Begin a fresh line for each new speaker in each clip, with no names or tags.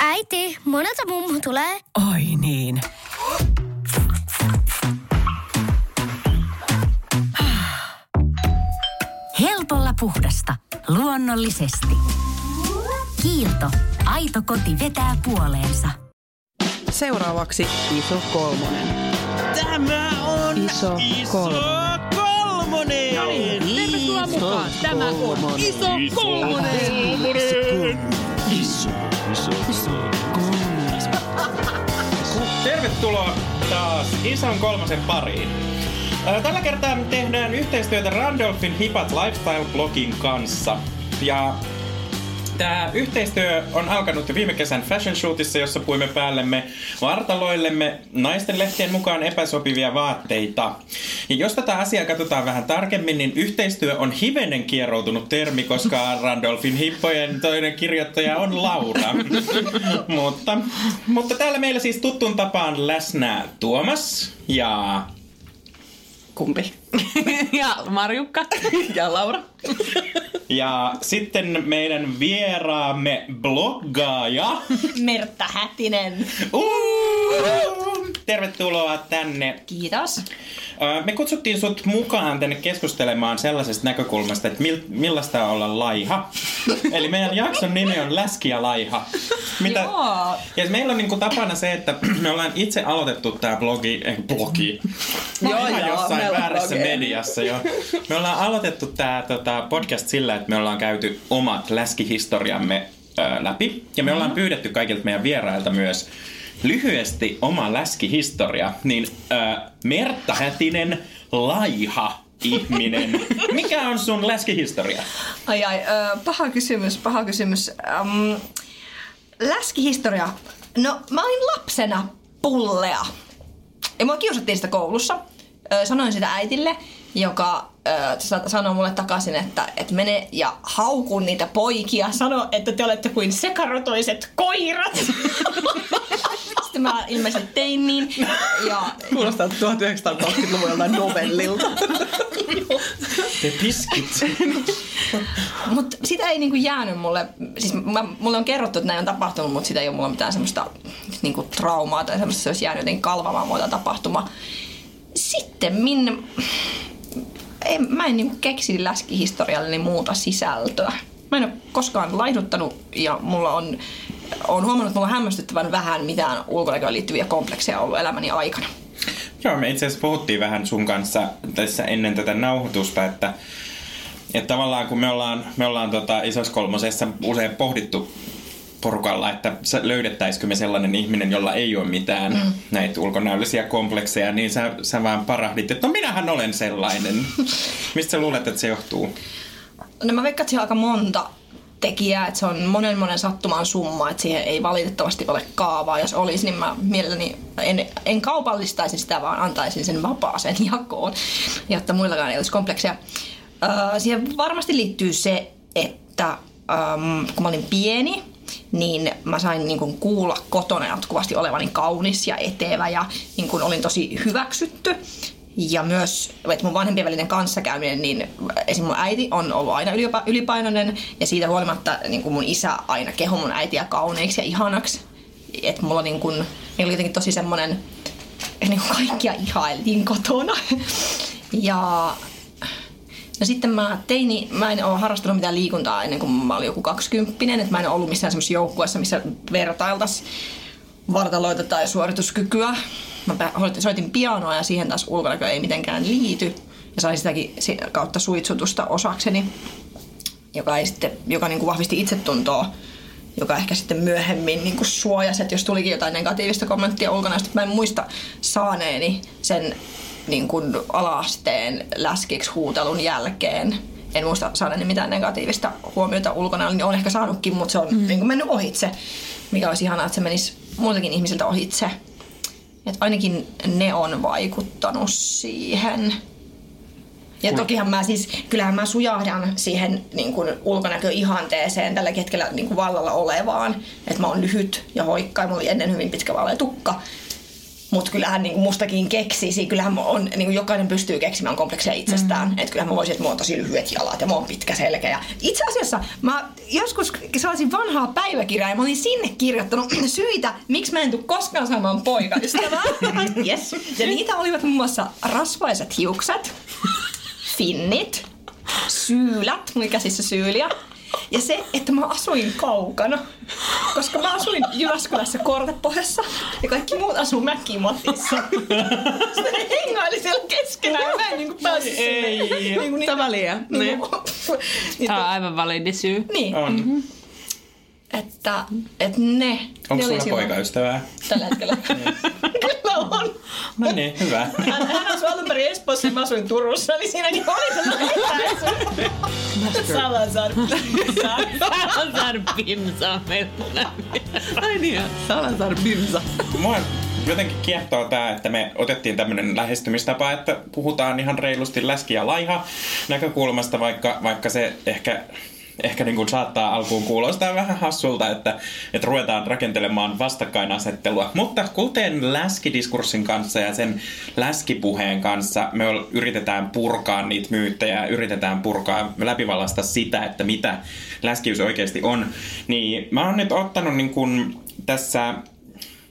Äiti, monelta mummu tulee?
Oi niin. Helpolla puhdasta. Luonnollisesti. Kiilto. Aito koti vetää puoleensa.
Seuraavaksi iso kolmonen.
Tämä on
Iso kolmonen.
Kolmonen.
Tervetuloa mukaan. Tämä on iso kolmonen.
Iso, iso, iso.
Tervetuloa taas ison kolmosen pariin. Tällä kertaa me tehdään yhteistyötä Randolphin Hipat Lifestyle-blogin kanssa. Ja Tämä yhteistyö on alkanut jo viime kesän fashion shootissa, jossa puimme päällemme vartaloillemme naisten lehtien mukaan epäsopivia vaatteita. Ja jos tätä asiaa katsotaan vähän tarkemmin, niin yhteistyö on hivenen kieroutunut termi, koska Randolphin hippojen toinen kirjoittaja on Laura. mutta, mutta täällä meillä siis tuttuun tapaan läsnä Tuomas ja
Kumpi?
Ja Marjukka.
Ja Laura.
ja sitten meidän vieraamme bloggaaja.
Mertta Hätinen.
Uh! Tervetuloa tänne.
Kiitos.
Me kutsuttiin sut mukaan tänne keskustelemaan sellaisesta näkökulmasta, että mil, millaista on olla laiha. Eli meidän jakson nimi on Läski ja laiha.
Joo.
Ja meillä on niinku tapana se, että me ollaan itse aloitettu tää blogi, eh, blogi.
Joo,
Ihan
joo,
jossain väärässä. Mediassa jo. Me ollaan aloitettu tää tota, podcast sillä, että me ollaan käyty omat läskihistoriamme ö, läpi. Ja me ollaan
Mhm.
pyydetty kaikilta meidän vierailta myös lyhyesti oma läskihistoria. Niin ö, Mertta Hätinen, laiha ihminen. Mikä on sun läskihistoria?
Ai ai, ö, paha kysymys, paha kysymys. Um, läskihistoria. No, mä olin lapsena pullea. Ja mua kiusattiin sitä koulussa. Ö, sanoin sitä äitille, joka ö, sa- sanoi mulle takaisin, että, että mene ja hauku niitä poikia. Sano, että te olette kuin sekarotoiset koirat. Sitten mä ilmeisesti tein niin. Ja,
Kuulostaa 1920-luvun joltain novellilta.
Te piskit.
Mutta sitä ei niinku jäänyt mulle, siis mä, mulle on kerrottu, että näin on tapahtunut, mutta sitä ei ole mulla mitään semmoista niinku traumaa tai semmoista, se olisi jäänyt jotenkin kalvamaan muuta tapahtuma. Sitten minne, ei, mä en niinku keksi läskihistorialleni muuta sisältöä. Mä en ole koskaan laihduttanut ja mulla on, on huomannut, että mulla on hämmästyttävän vähän mitään ulkonäköön liittyviä komplekseja ollut elämäni aikana.
Joo, me itse asiassa puhuttiin vähän sun kanssa tässä ennen tätä nauhoitusta, että, että tavallaan kun me ollaan, me ollaan tota isossa kolmosessa usein pohdittu porukalla, että löydettäisikö me sellainen ihminen, jolla ei ole mitään mm. näitä ulkonäöllisiä komplekseja, niin sä, sä vaan parahdit, että no minähän olen sellainen. Mistä sä luulet, että se johtuu?
No mä veikkaan, että siellä on aika monta tekijää, että se on monen monen sattuman summa, että siihen ei valitettavasti ole kaavaa. Jos olisi, niin mä mielelläni en, en kaupallistaisi sitä, vaan antaisin sen vapaaseen jakoon, jotta muillakaan ei olisi kompleksia. Öö, siihen varmasti liittyy se, että öm, kun mä olin pieni, niin mä sain niin kuin kuulla kotona jatkuvasti olevani kaunis ja etevä ja niin kuin olin tosi hyväksytty. Ja myös, että mun vanhempien välinen kanssakäyminen, niin esim. mun äiti on ollut aina ylipa- ylipainoinen ja siitä huolimatta niin kuin mun isä aina kehu mun äitiä kauneiksi ja ihanaksi. Että mulla niin kuin, meillä oli jotenkin tosi semmonen, niin kuin kaikkia ihailtiin kotona. Ja No sitten mä teini, mä en ole harrastanut mitään liikuntaa ennen kuin mä olin joku 20 että mä en ole ollut missään semmoisessa joukkueessa, missä vertailtaisiin vartaloita tai suorituskykyä. Mä soitin pianoa ja siihen taas ulkonäkö ei mitenkään liity. Ja sain sitäkin si- kautta suitsutusta osakseni, joka, ei sitten, joka niin kuin vahvisti itsetuntoa joka ehkä sitten myöhemmin niin suojasi, että jos tulikin jotain negatiivista kommenttia ulkonäöstä, mä en muista saaneeni sen niin kuin ala-asteen läskiksi huutelun jälkeen. En muista saaneeni mitään negatiivista huomiota ulkonäöllä, niin olen ehkä saanutkin, mutta se on mm. niin kuin mennyt ohitse, mikä olisi ihanaa, että se menisi muiltakin ihmisiltä ohitse. Et ainakin ne on vaikuttanut siihen. Ja tokihan mä siis, kyllähän mä sujahdan siihen niin kuin ulkonäköihanteeseen tällä hetkellä niin kuin vallalla olevaan. Että mä oon lyhyt ja hoikka ja mulla oli ennen hyvin pitkä vaalea tukka. Mutta kyllähän niin mustakin keksisi, kyllähän on, niin kuin jokainen pystyy keksimään komplekseja itsestään. Mm. Että kyllähän mä voisin, että mulla on tosi lyhyet jalat ja mulla on pitkä selkä. Ja itse asiassa mä joskus sellaisin vanhaa päiväkirjaa ja mä olin sinne kirjoittanut syitä, miksi mä en tule koskaan saamaan poikaystävää. yes. Ja niitä olivat muun muassa rasvaiset hiukset, finnit, syylät, oli käsissä syyliä. Ja se, että mä asuin kaukana, koska mä asuin Jyväskylässä Kortepohjassa ja kaikki muut asuu Mäkimotissa. Sitten ne hengaili siellä keskenään ja mä en niinku päässyt sinne.
Ei,
Niinku niitä-
tämä liian. Niin.
niitä-
Tämä on aivan validi syy.
Niin,
On.
Että, että ne,
Onko sulla poikaystävää?
tällä hetkellä. Kyllä on.
No niin, hyvä.
Hän, hän asui alun perin Espoossa ja mä asuin Turussa, eli siinäkin oli sellainen etäisyys. Salazar.
Salazar Pimsa meillä.
Ai niin, Salazar Bimsa.
Mua jotenkin kiehtoo tää, että me otettiin tämmönen lähestymistapa, että puhutaan ihan reilusti läski ja laiha näkökulmasta, vaikka, vaikka se ehkä ehkä niin kuin saattaa alkuun kuulostaa vähän hassulta, että, että ruvetaan rakentelemaan vastakkainasettelua. Mutta kuten läskidiskurssin kanssa ja sen läskipuheen kanssa me yritetään purkaa niitä myyttejä yritetään purkaa läpivallasta sitä, että mitä läskiys oikeasti on, niin mä oon nyt ottanut niin kuin tässä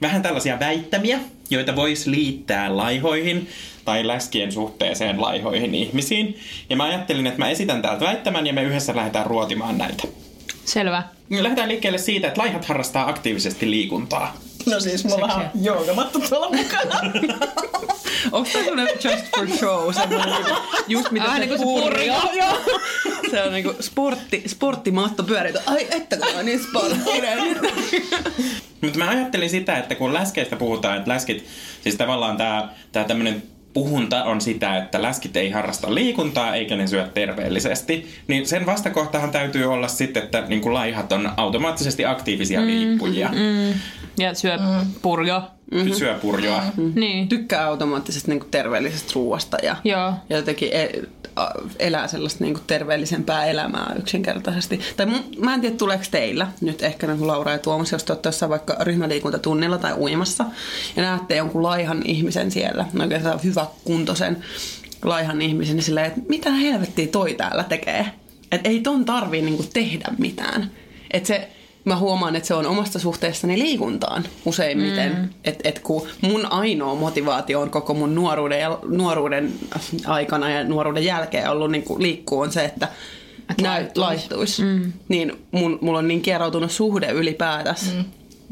vähän tällaisia väittämiä, joita voisi liittää laihoihin tai läskien suhteeseen laihoihin ihmisiin. Ja mä ajattelin, että mä esitän täältä väittämän ja me yhdessä lähdetään ruotimaan näitä.
Selvä.
Lähdetään liikkeelle siitä, että laihat harrastaa aktiivisesti liikuntaa.
No siis mulla on joogamatto tuolla mukana.
Onko tämä semmoinen just for show? Semmoinen niinku, just mitä
Vähän
se
niinku se
purjo. Se on niinku sportti, sporttimatto pyörii. Ai että kun on niin sporttinen.
Mutta mä ajattelin sitä, että kun läskeistä puhutaan, että läskit, siis tavallaan tää, tää tämmönen puhunta on sitä, että läskit ei harrasta liikuntaa eikä ne syö terveellisesti, niin sen vastakohtahan täytyy olla sitten, että niin kuin laihat on automaattisesti aktiivisia mm, liikkujia. Mm,
Ja syö purjo.
mm. Syö purjoa. Mm.
Niin.
Tykkää automaattisesti niinku terveellisestä ruoasta ja,
Joo.
ja jotenkin e- elää sellaista niinku terveellisempää elämää yksinkertaisesti. Tai mä en tiedä, tuleeko teillä nyt ehkä niin kuin Laura ja Tuomas, jos te olette jossain vaikka ryhmäliikuntatunnilla tai uimassa ja näette jonkun laihan ihmisen siellä, no oikein hyvä kuntoisen laihan ihmisen, niin silleen, että mitä helvettiä toi täällä tekee? Että ei ton tarvii niinku tehdä mitään. Että se, mä huomaan, että se on omasta suhteestani liikuntaan useimmiten. Mm. Että et kun mun ainoa motivaatio on koko mun nuoruuden, ja, nuoruuden aikana ja nuoruuden jälkeen ollut niin kuin liikkuu on se, että et näy, laihtuisi. Mm. Niin mun, mulla on niin kieroutunut suhde ylipäätänsä. Mm.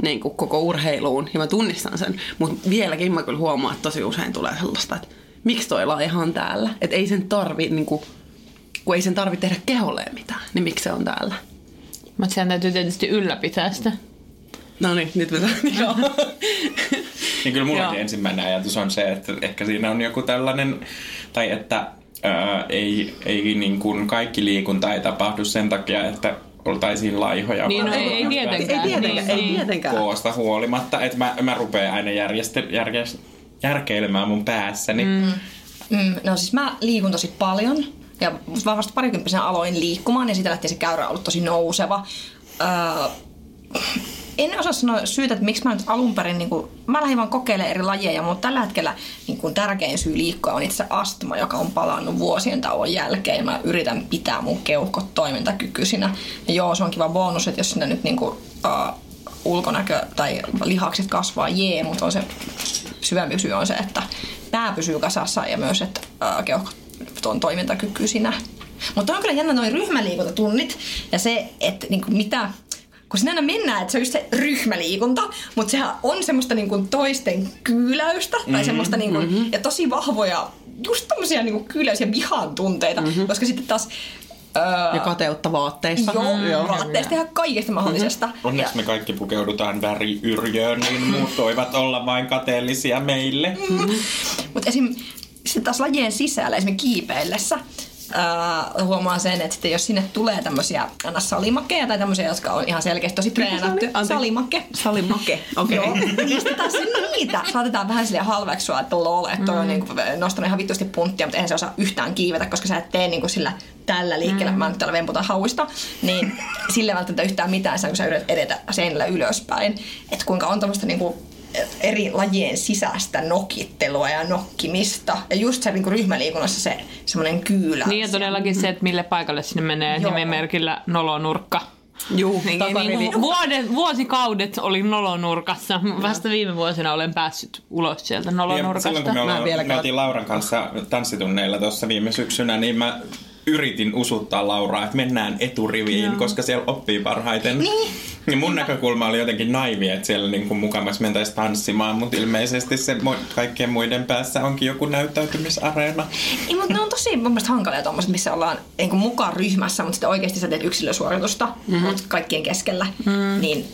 Niin kuin koko urheiluun, ja mä tunnistan sen. Mutta vieläkin mä kyllä huomaan, että tosi usein tulee sellaista, että miksi toi laiha on täällä? Että ei sen tarvi, niin kuin, kun ei sen tarvi tehdä keholleen mitään, niin miksi se on täällä?
Mutta sehän täytyy tietysti ylläpitää sitä.
No niin, nyt pitää. Joo.
Niin kyllä mulla
Joo.
ensimmäinen ajatus on se, että ehkä siinä on joku tällainen, tai että ää, ei, ei niin kuin kaikki liikunta ei tapahdu sen takia, että oltaisiin laihoja.
Niin, no ei- ei tietenkään.
ei tietenkään,
Niin,
ei tietenkään.
Koosta huolimatta, että mä, mä rupean aina järjestä, järjestä, järkeilemään mun päässäni. Mm.
Mm, no siis mä liikun tosi paljon ja mä vasta parikymppisenä aloin liikkumaan ja siitä lähtien se käyrä on ollut tosi nouseva. Öö, en osaa sanoa syytä, että miksi mä nyt alun perin, niin kuin, mä lähdin vaan kokeilemaan eri lajeja, mutta tällä hetkellä niin kuin, tärkein syy liikkua on itse astma, joka on palannut vuosien tauon jälkeen mä yritän pitää mun keuhkot toimintakykyisinä. Ja joo, se on kiva bonus, että jos sinne nyt niin kuin, uh, ulkonäkö tai lihakset kasvaa, jee, mutta on se syvempi syy on se, että pää pysyy kasassa ja myös, että ää, keuhkot on toimintakykyisinä. Mutta on kyllä jännä noin ryhmäliikuntatunnit ja se, että niinku mitä, kun sinä aina mennään, että se on just se ryhmäliikunta, mutta sehän on semmoista niinku toisten kyyläystä tai mm-hmm, semmoista niinku, mm-hmm. ja tosi vahvoja, just tommosia niinku ja vihan tunteita, mm-hmm. koska sitten taas Öö,
Ja kateutta vaatteissa.
Joo, vaatteista ja kaikesta mahdollisesta.
Onneksi me kaikki pukeudutaan väriyrjöön, niin muut voivat olla vain kateellisia meille.
Mutta esim. Sitten taas lajien sisällä, esimerkiksi kiipeillessä, Uh, huomaan sen, että jos sinne tulee tämmöisiä salimakkeja tai tämmöisiä, jotka on ihan selkeästi tosi treenattu.
Anteeksi.
Salimakke.
Salimake, okei.
Joo, sitten taas niitä saatetaan vähän silleen halveksua, että lol, että toi on niinku nostanut ihan vittusti punttia, mutta eihän se osaa yhtään kiivetä, koska sä et tee niinku sillä tällä liikkeellä, mm. mä nyt täällä vemputan hauista, niin sille välttämättä yhtään mitään, kun sä yrität edetä seinällä ylöspäin. Että kuinka on tämmöistä niinku eri lajien sisäistä nokittelua ja nokkimista. Ja just se niin kuin ryhmäliikunnassa se semmoinen kyylä.
Niin ja todellakin se, että mille paikalle sinne menee
Joo.
nimenmerkillä nolonurkka.
Juu,
Niin,
takarivi.
niin kuin vuoden, vuosikaudet oli nolonurkassa. Vasta viime vuosina olen päässyt ulos sieltä
Ja
nolonurkasta.
silloin kun me, ollaan, me Lauran kanssa tanssitunneilla tuossa viime syksynä, niin mä yritin usuttaa Lauraa, että mennään eturiviin, Joo. koska siellä oppii parhaiten.
Niin.
Ja mun näkökulma oli jotenkin naivi, että siellä niin kuin mukamas mentäisiin tanssimaan, mutta ilmeisesti se mu- kaikkien muiden päässä onkin joku näyttäytymisareena.
Ei, mutta ne on tosi mun mielestä hankalia tuommoiset, missä ollaan niin kuin mukaan ryhmässä, mutta sitten oikeasti sä teet yksilösuoritusta mm-hmm. kaikkien keskellä. Mm. Niin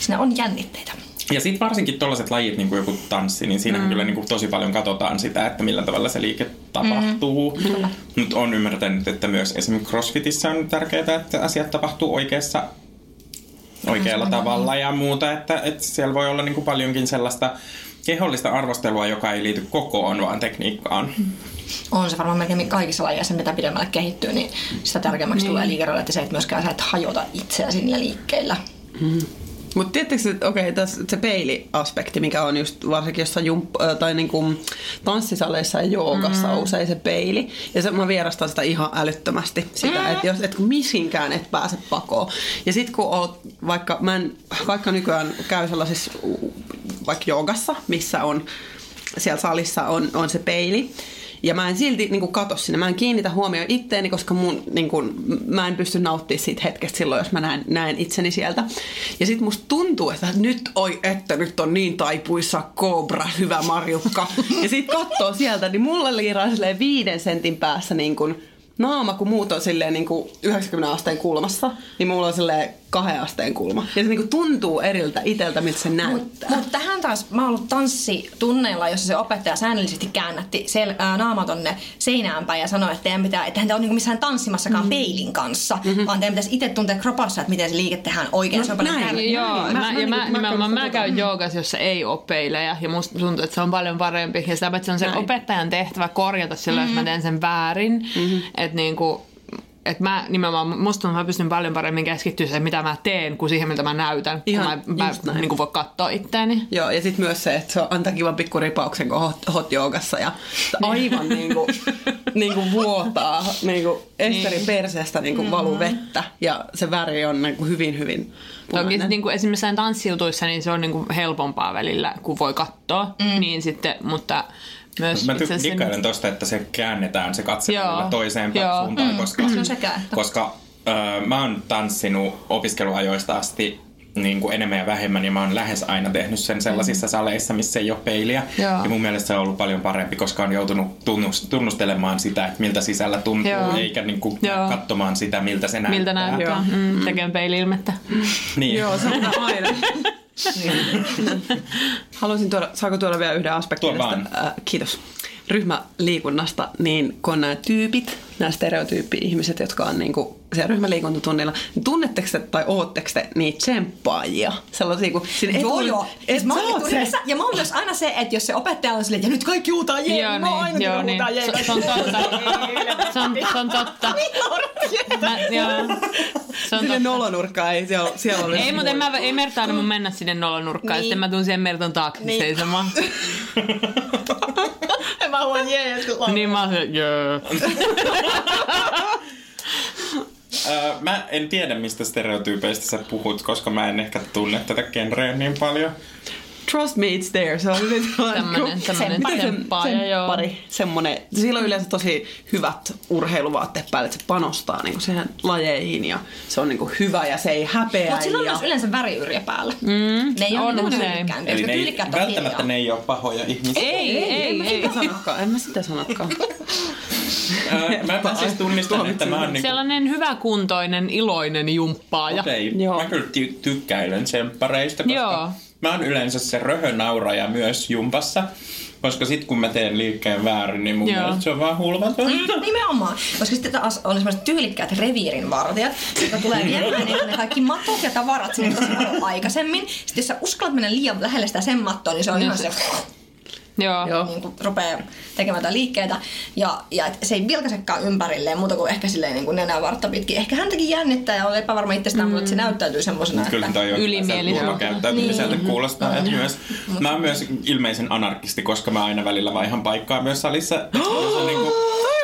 siinä on jännitteitä.
Ja sitten varsinkin tällaiset lajit, niin kuin joku tanssi, niin siinä mm. kyllä niin kuin tosi paljon katsotaan sitä, että millä tavalla se liike tapahtuu. Mm. Mutta on ymmärtänyt, että myös esimerkiksi CrossFitissä on tärkeää, että asiat tapahtuu oikeassa, oikealla tavalla ja muuta. Että, että siellä voi olla niin kuin paljonkin sellaista kehollista arvostelua, joka ei liity kokoon, vaan tekniikkaan.
On se varmaan melkein kaikissa lajeissa, mitä pidemmälle kehittyy, niin sitä tärkeämmäksi tulee liikeroilla, että se, että myöskään sä et hajota itseäsi niillä liikkeillä.
Mutta tiedättekö, että okei, tässä se peiliaspekti, mikä on just varsinkin jossain jump, tai niinku tanssisaleissa ja joogassa mm. usein se peili. Ja se, mä vierastan sitä ihan älyttömästi. Sitä, mm. että jos et kun mihinkään et pääse pakoon. Ja sit kun oot, vaikka mä en, vaikka nykyään käy sellaisissa vaikka joogassa, missä on siellä salissa on, on se peili. Ja mä en silti niin kato sinne, mä en kiinnitä huomioon itteeni, koska mun, niin kuin, mä en pysty nauttimaan siitä hetkestä silloin, jos mä näen, näen itseni sieltä. Ja sit musta tuntuu, että nyt oi, että nyt on niin taipuissa kobra, hyvä Marjukka. Ja sit katsoo sieltä, niin mulla liiraa viiden sentin päässä niin kuin, naama, kun muut on silleen niin kuin 90 asteen kulmassa, niin mulla on silleen kahden asteen kulma. Ja se niin kuin tuntuu eriltä iteltä, miltä se näyttää.
Mutta tähän taas, mä oon ollut tanssitunneilla, jossa se opettaja säännöllisesti käännätti sel, ää, naama tonne seinään päin ja sanoi, että teidän pitää, että hän te ole niinku missään tanssimassakaan mm. peilin kanssa, mm-hmm. vaan teidän pitäisi itse tuntea kropassa, että miten se liike tehdään oikein.
No
se on paljon
näin.
tärkeää.
Joo,
Mä-
mä,
mä
mä, ja
niinku-
mä,
mä
nimenomaan
käyn
mä käyn joogassa, jossa ei ole peilejä ja musta tuntuu, että se on paljon parempi. Ja sitä paitsi se on sen
Näin.
opettajan tehtävä korjata silloin, mm-hmm. jos mä teen sen väärin. Mm-hmm. Että niinku, et mä nimenomaan, musta tuntuu, mä pystyn paljon paremmin keskittyä siihen, mitä mä teen, kuin siihen, mitä mä näytän.
Ihan
kun mä, mä niinku voi katsoa itteeni.
Joo, ja sitten myös se, että se antaa kivan pikku ripauksen kuin hot, hot joogassa ja aivan niinku, niinku vuotaa niinku Esterin
Niin.
perseestä niinku valuu vettä ja se väri on niinku hyvin hyvin
Toki niin kuin esimerkiksi tanssijutuissa, niin se on niin kuin helpompaa välillä, kun voi katsoa. Mm. Niin sitten, mutta myös
Mä
itse
ty-
asiassa
dikkailen tosta, että se käännetään se katse
Joo.
toiseen
Joo.
suuntaan,
Mm.
koska,
että.
koska öö, mä oon tanssinut opiskeluajoista asti niin kuin enemmän ja vähemmän, ja mä oon lähes aina tehnyt sen sellaisissa saleissa, missä ei ole peiliä.
Joo.
Ja mun mielestä se on ollut paljon parempi, koska on joutunut tunnus- tunnustelemaan sitä, että miltä sisällä tuntuu,
Joo.
eikä niin kuin
Joo.
katsomaan sitä, miltä se näyttää.
miltä näyttää. Mm, tekee peili-ilmettä.
Niin.
Joo, se on aina. Haluaisin tuoda, saako tuoda vielä yhden aspektin
Tuo
tästä, äh, kiitos, ryhmäliikunnasta, niin kun nämä tyypit, nämä stereotyyppi-ihmiset, jotka on niinku siellä ryhmäliikuntatunnilla, niin tunnetteko te tai ootteko te niitä tsemppaajia? Sellaisia kuin siinä
Joo,
etu-
joo.
Et
Siis mä oon
oot
niinku
se.
yleensä- Ja mä oon myös aina se, että jos se opettaja on silleen, että ja nyt kaikki huutaa jee,
Joo,
niin mä oon aina
niin, joo,
kyllä
niin.
huutaa jee.
Se, se on totta. Se on, se on totta. Mä, joo. Se on
Sinne nolonurkkaan ei siellä, siellä ole.
Ei, mutta en mä, ei Merta aina mun mennä sinne nolonurkkaan.
Niin.
Sitten mä tuun siihen Mertan taakse
Niin.
seisomaan.
mä huon jee,
niin mä oon se, joo.
Mä en tiedä, mistä stereotyypeistä sä puhut, koska mä en ehkä tunne tätä genreä niin paljon.
Trust me, it's there. Se on
Tämmönen-
kuin-
tämmönen
Sem-
tsemppaaja, joo.
semppari, semmonen. Sillä on yleensä tosi hyvät urheiluvaatteet päälle, että se panostaa niin siihen lajeihin ja se on niin kuin hyvä ja se ei häpeä.
Mutta sillä on
ja...
myös yleensä väriyrjä päällä. Mm, ne ei
on
ole niin
usein.
Eli ne ei, välttämättä ne ei ole pahoja ihmisiä.
Ei, ei,
en mä
ei.
sitä sanokaan. En mä sitä sanokaan.
Öö, mä, mä siis tunnistan, että mä oon niinku...
Sellainen hyväkuntoinen, iloinen jumppaaja.
Okei,
Joo.
mä kyllä ty- tykkäilen tsemppareista, koska
Joo.
Mä oon yleensä se röhönauraja myös jumpassa. Koska sit kun mä teen liikkeen väärin, niin mun
Joo.
mielestä se on vaan hulvaton.
Mm, nimenomaan. Koska sitten taas on semmoiset tyylikkäät reviirinvartijat, jotka tulee viemään ne, ne kaikki matot ja tavarat sinne tosi aikaisemmin. Sitten jos sä uskallat mennä liian lähelle sitä sen mattoa, niin se on ihan se...
Joo.
Joo.
niin kuin rupeaa tekemään jotain liikkeitä ja, ja et se ei vilkaisekaan ympärilleen muuta kuin ehkä silleen niin kuin nenää vartta pitkin. Ehkä häntäkin jännittää ja on epävarma itsestään, mm. mutta se näyttäytyy semmoisena, että
Kyllä on
Ylimieliseltä.
Niin.
kuulostaa. Niin. Että myös, mä oon myös ilmeisen anarkisti, koska mä aina välillä vaihan paikkaa myös salissa. Niinku,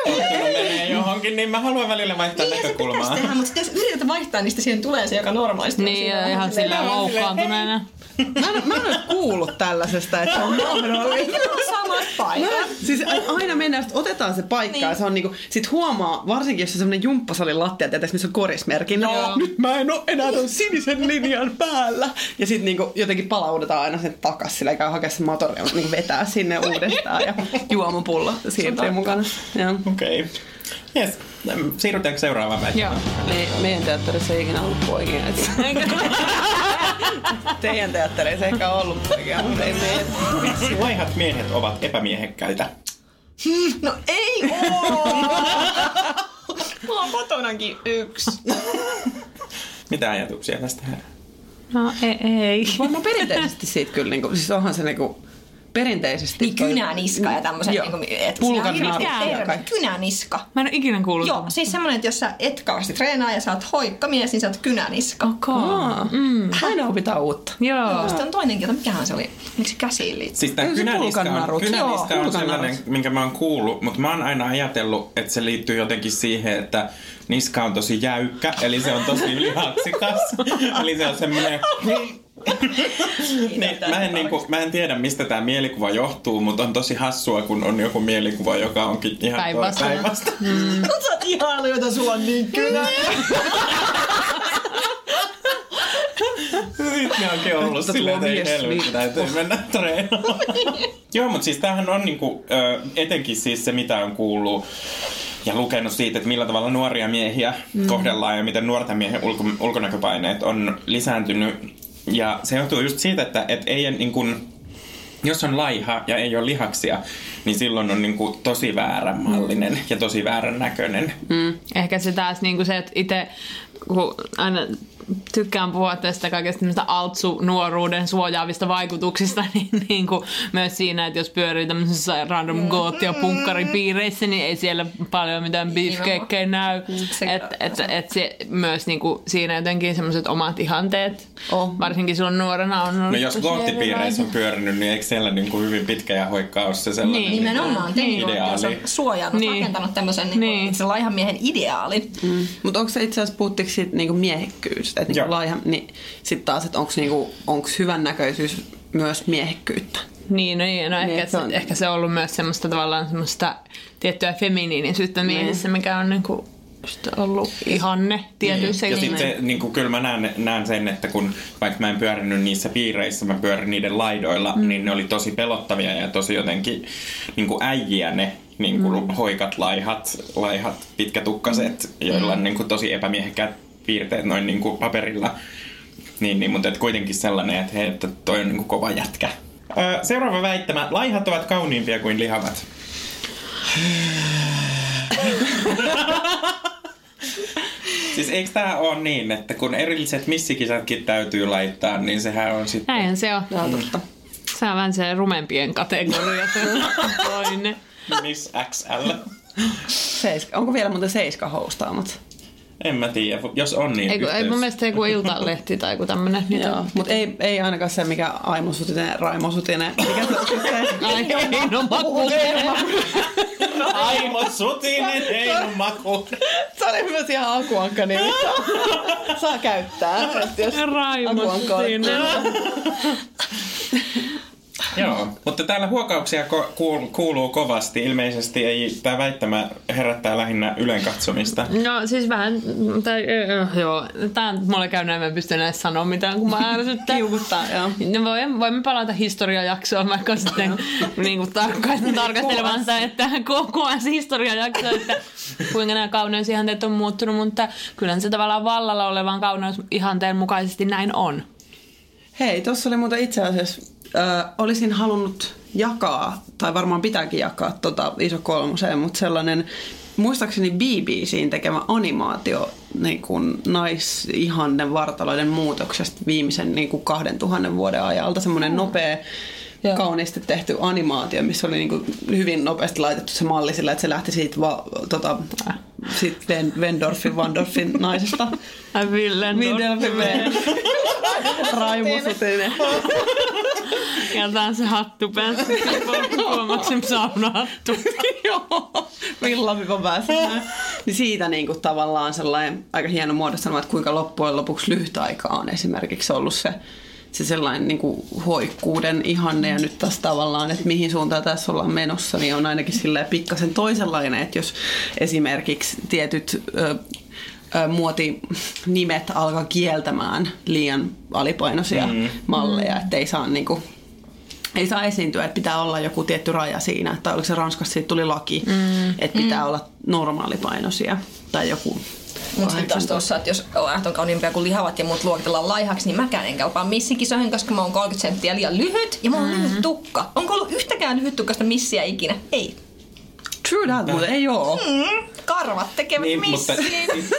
ottanut menee johonkin, niin mä haluan välillä vaihtaa
niin, ja se pitäisi
näkökulmaa.
tehdä, mutta jos yrität vaihtaa, niin sitten siihen tulee se, joka normaalisti
Niin,
siinä
ja ihan
silleen
loukkaantuneena.
Mä en, mä en ole kuullut tällaisesta, että se on mahdollista.
Samassa paikassa.
Siis aina mennään, sit otetaan se paikka niin. ja se on niinku, sit huomaa, varsinkin jos on semmonen jumppasalin lattia, tietysti missä on korismerkki, no, nyt mä en oo enää ton sinisen linjan päällä. Ja sit niinku jotenkin palaudutaan aina sen takas, sillä käy hakea se motori ja niinku vetää sinne uudestaan ja juomapullo siirtyy mukana. Joo.
Okei. Okay. Yes. Siirrytäänkö seuraavaan väittämään?
Joo.
Me, meidän teatterissa ei ikinä ollut poikia. Teidän teattereissa ehkä on ollut poikia, mutta ei meidän.
Miksi laihat miehet ovat epämiehekkäitä?
No ei oo! Mulla on kotonakin yksi.
Mitä ajatuksia tästä herää?
No ei. ei.
Varmaan perinteisesti siitä kyllä, niinku, siis onhan se niinku, perinteisesti...
Niin
toi-
kynäniska ja tämmöiset.
Joo.
Niin kuin,
Pulkan ja kaikki.
Kynäniska.
Mä en ole ikinä kuullut.
Joo, siis semmonen, että jos sä et kauheasti treenaa ja sä oot hoikkamies, niin sä oot kynäniska.
Kaa.
Mm. Aina opitaan uutta.
Joo.
Sitten on toinenkin, jota mikähän se oli? Miksi käsiin liittyy?
Siis
se
kynäniska on, kynäniska
Joo,
on sellainen, minkä mä oon kuullut, mutta mä oon aina ajatellut, että se liittyy jotenkin siihen, että niska on tosi jäykkä, eli se on tosi lihaksikas. eli se on semmoinen... niin, mä, en, niinku, mä en tiedä, mistä tämä mielikuva johtuu, mutta on tosi hassua, kun on joku mielikuva, joka onkin ihan
Päinvastainen.
päinvasta.
Sä oot jota sulla on niin kynä.
Sitten ne onkin ollut silleen, että ei helvetti, täytyy mennä treenaamaan. Joo, mutta siis tämähän on niinku, ö, etenkin siis se, mitä on kuullut ja lukenut siitä, että millä tavalla nuoria miehiä mm. kohdellaan ja miten nuorten miehen ulko, ulkonäköpaineet on lisääntynyt. Ja se johtuu just siitä, että et ei niin kuin, jos on laiha ja ei ole lihaksia, niin silloin on niin kuin tosi väärän mallinen ja tosi väärän näköinen.
Mm. Ehkä se taas niinku se, että itse kun aina tykkään puhua tästä kaikesta altsu-nuoruuden suojaavista vaikutuksista, niin, niin kuin myös siinä, että jos pyörii tämmöisissä random goat- ja punkkaripiireissä, niin ei siellä paljon mitään beefcakeja näy. Että et, et se myös niin kuin siinä jotenkin semmoiset omat ihanteet,
Oh.
varsinkin silloin nuorena on ollut
No jos goottipiireissä on pyörinyt, niin eikö siellä niin kuin hyvin pitkä ja hoikka ole se sellainen
Niin.
Nimenomaan,
niin
niin,
ideaali?
suojannut,
Niin.
niin. rakentanut tämmöisen niin.
Niin.
Niin, laihan miehen ideaalin.
Mm. Mutta onko se itse asiassa, puhuttiinko siitä niinku miehekkyydestä, että niinku laiha, niin sitten taas, että onko niinku, onks hyvännäköisyys myös miehekkyyttä?
Niin, no, niin, no
Niin,
ehkä,
se on-
ehkä se on ollut myös semmoista tavallaan semmoista tiettyä feminiinisyyttä miehissä, mikä on niinku just ollut ihanne tietyissä
Ja sitten niin kuin, kyllä mä näen, näen sen, että kun vaikka mä en pyörinyt niissä piireissä, mä pyörin niiden laidoilla, mm. niin ne oli tosi pelottavia ja tosi jotenkin niin kuin äijiä ne niin kuin mm. hoikat, laihat, laihat, pitkätukkaset, joilla on niin kuin, tosi epämiehekkäät piirteet noin niin kuin paperilla. Niin, niin, mutta et kuitenkin sellainen, että, hei, että toi on niin kuin kova jätkä. Öö, seuraava väittämä. Laihat ovat kauniimpia kuin lihavat. Siis eikö tää ole niin, että kun erilliset missikisatkin täytyy laittaa, niin sehän on sitten...
Näinhän se on.
Joo, totta.
Se on vähän se rumempien kategoria. toinen.
Miss XL.
Seiska. Onko vielä muuten seiska hostaamat?
En mä tiedä, jos on niin
Ei, kun- ei mun mielestä joku iltalehti tai joku tämmönen. Niin
Joo, mutta ei, ei ainakaan se, mikä Aimo Sutinen, Raimo Sutinen. Mikä se on se?
Ai, Heino Maku.
Aimo Sutinen, Heino Maku.
Se oli myös ihan Akuankka nimi. Saa, saa käyttää. että jos
Raimo Sutinen.
Joo, mutta täällä huokauksia ko- kuul- kuuluu kovasti. Ilmeisesti ei tämä väittämä herättää lähinnä ylen katsomista.
No siis vähän, tai äh, joo, tää mulle käy näin, mä en pysty enää sanoa mitään, kun mä ärsyttää.
Kiukuttaa, joo.
No voimme, voimme palata historiajaksoon vaikka sitten niin kuin tarkka- tarkastelemaan sitä, että koko se historiajakso, että kuinka nämä kauneusihanteet on muuttunut, mutta kyllä se tavallaan vallalla olevan kauneusihanteen mukaisesti näin on.
Hei, tuossa oli muuten itse asiassa, äh, olisin halunnut jakaa, tai varmaan pitääkin jakaa tota iso kolmoseen, mutta sellainen, muistaakseni BBCin tekemä animaatio niin kuin naisihannen vartaloiden muutoksesta viimeisen niin kuin 2000 vuoden ajalta, semmoinen nopea
Joo.
kauniisti tehty animaatio, missä oli niinku hyvin nopeasti laitettu se malli sillä, että se lähti siitä, va, tota, siitä Ven, Vendorfin, Vandorfin naisesta. Raimo Sutinen.
Ja tää on se hattu päässä. Kuomaksen saunahattu.
Joo, villapipon päässä. Niin siitä niinku tavallaan sellainen aika hieno muodostelma, että kuinka loppujen lopuksi lyhyt aika on esimerkiksi ollut se, se sellainen niinku hoikkuuden ihanne ja nyt taas tavallaan, että mihin suuntaan tässä ollaan menossa, niin on ainakin silleen pikkasen toisenlainen, että jos esimerkiksi tietyt ö, ö, muotinimet alkaa kieltämään liian alipainoisia mm. malleja, että ei saa niinku ei saa esiintyä, että pitää olla joku tietty raja siinä. Tai oliko se Ranskassa, siitä tuli laki, mm. että pitää mm. olla normaalipainoisia. Tai joku
Mutta sitten taas tuossa, että jos ajat on kauniimpia kuin lihavat ja muut luokitellaan laihaksi, niin mäkään en kelpaa missikisoihin, koska mä oon 30 senttiä liian lyhyt ja mulla on mm. lyhyt tukka. Onko ollut yhtäkään lyhyt tukkasta missiä ikinä? Ei.
True that, mutta ei oo.
Mm, karvat tekevät
Niin,
niin,
mutta
missin.
siis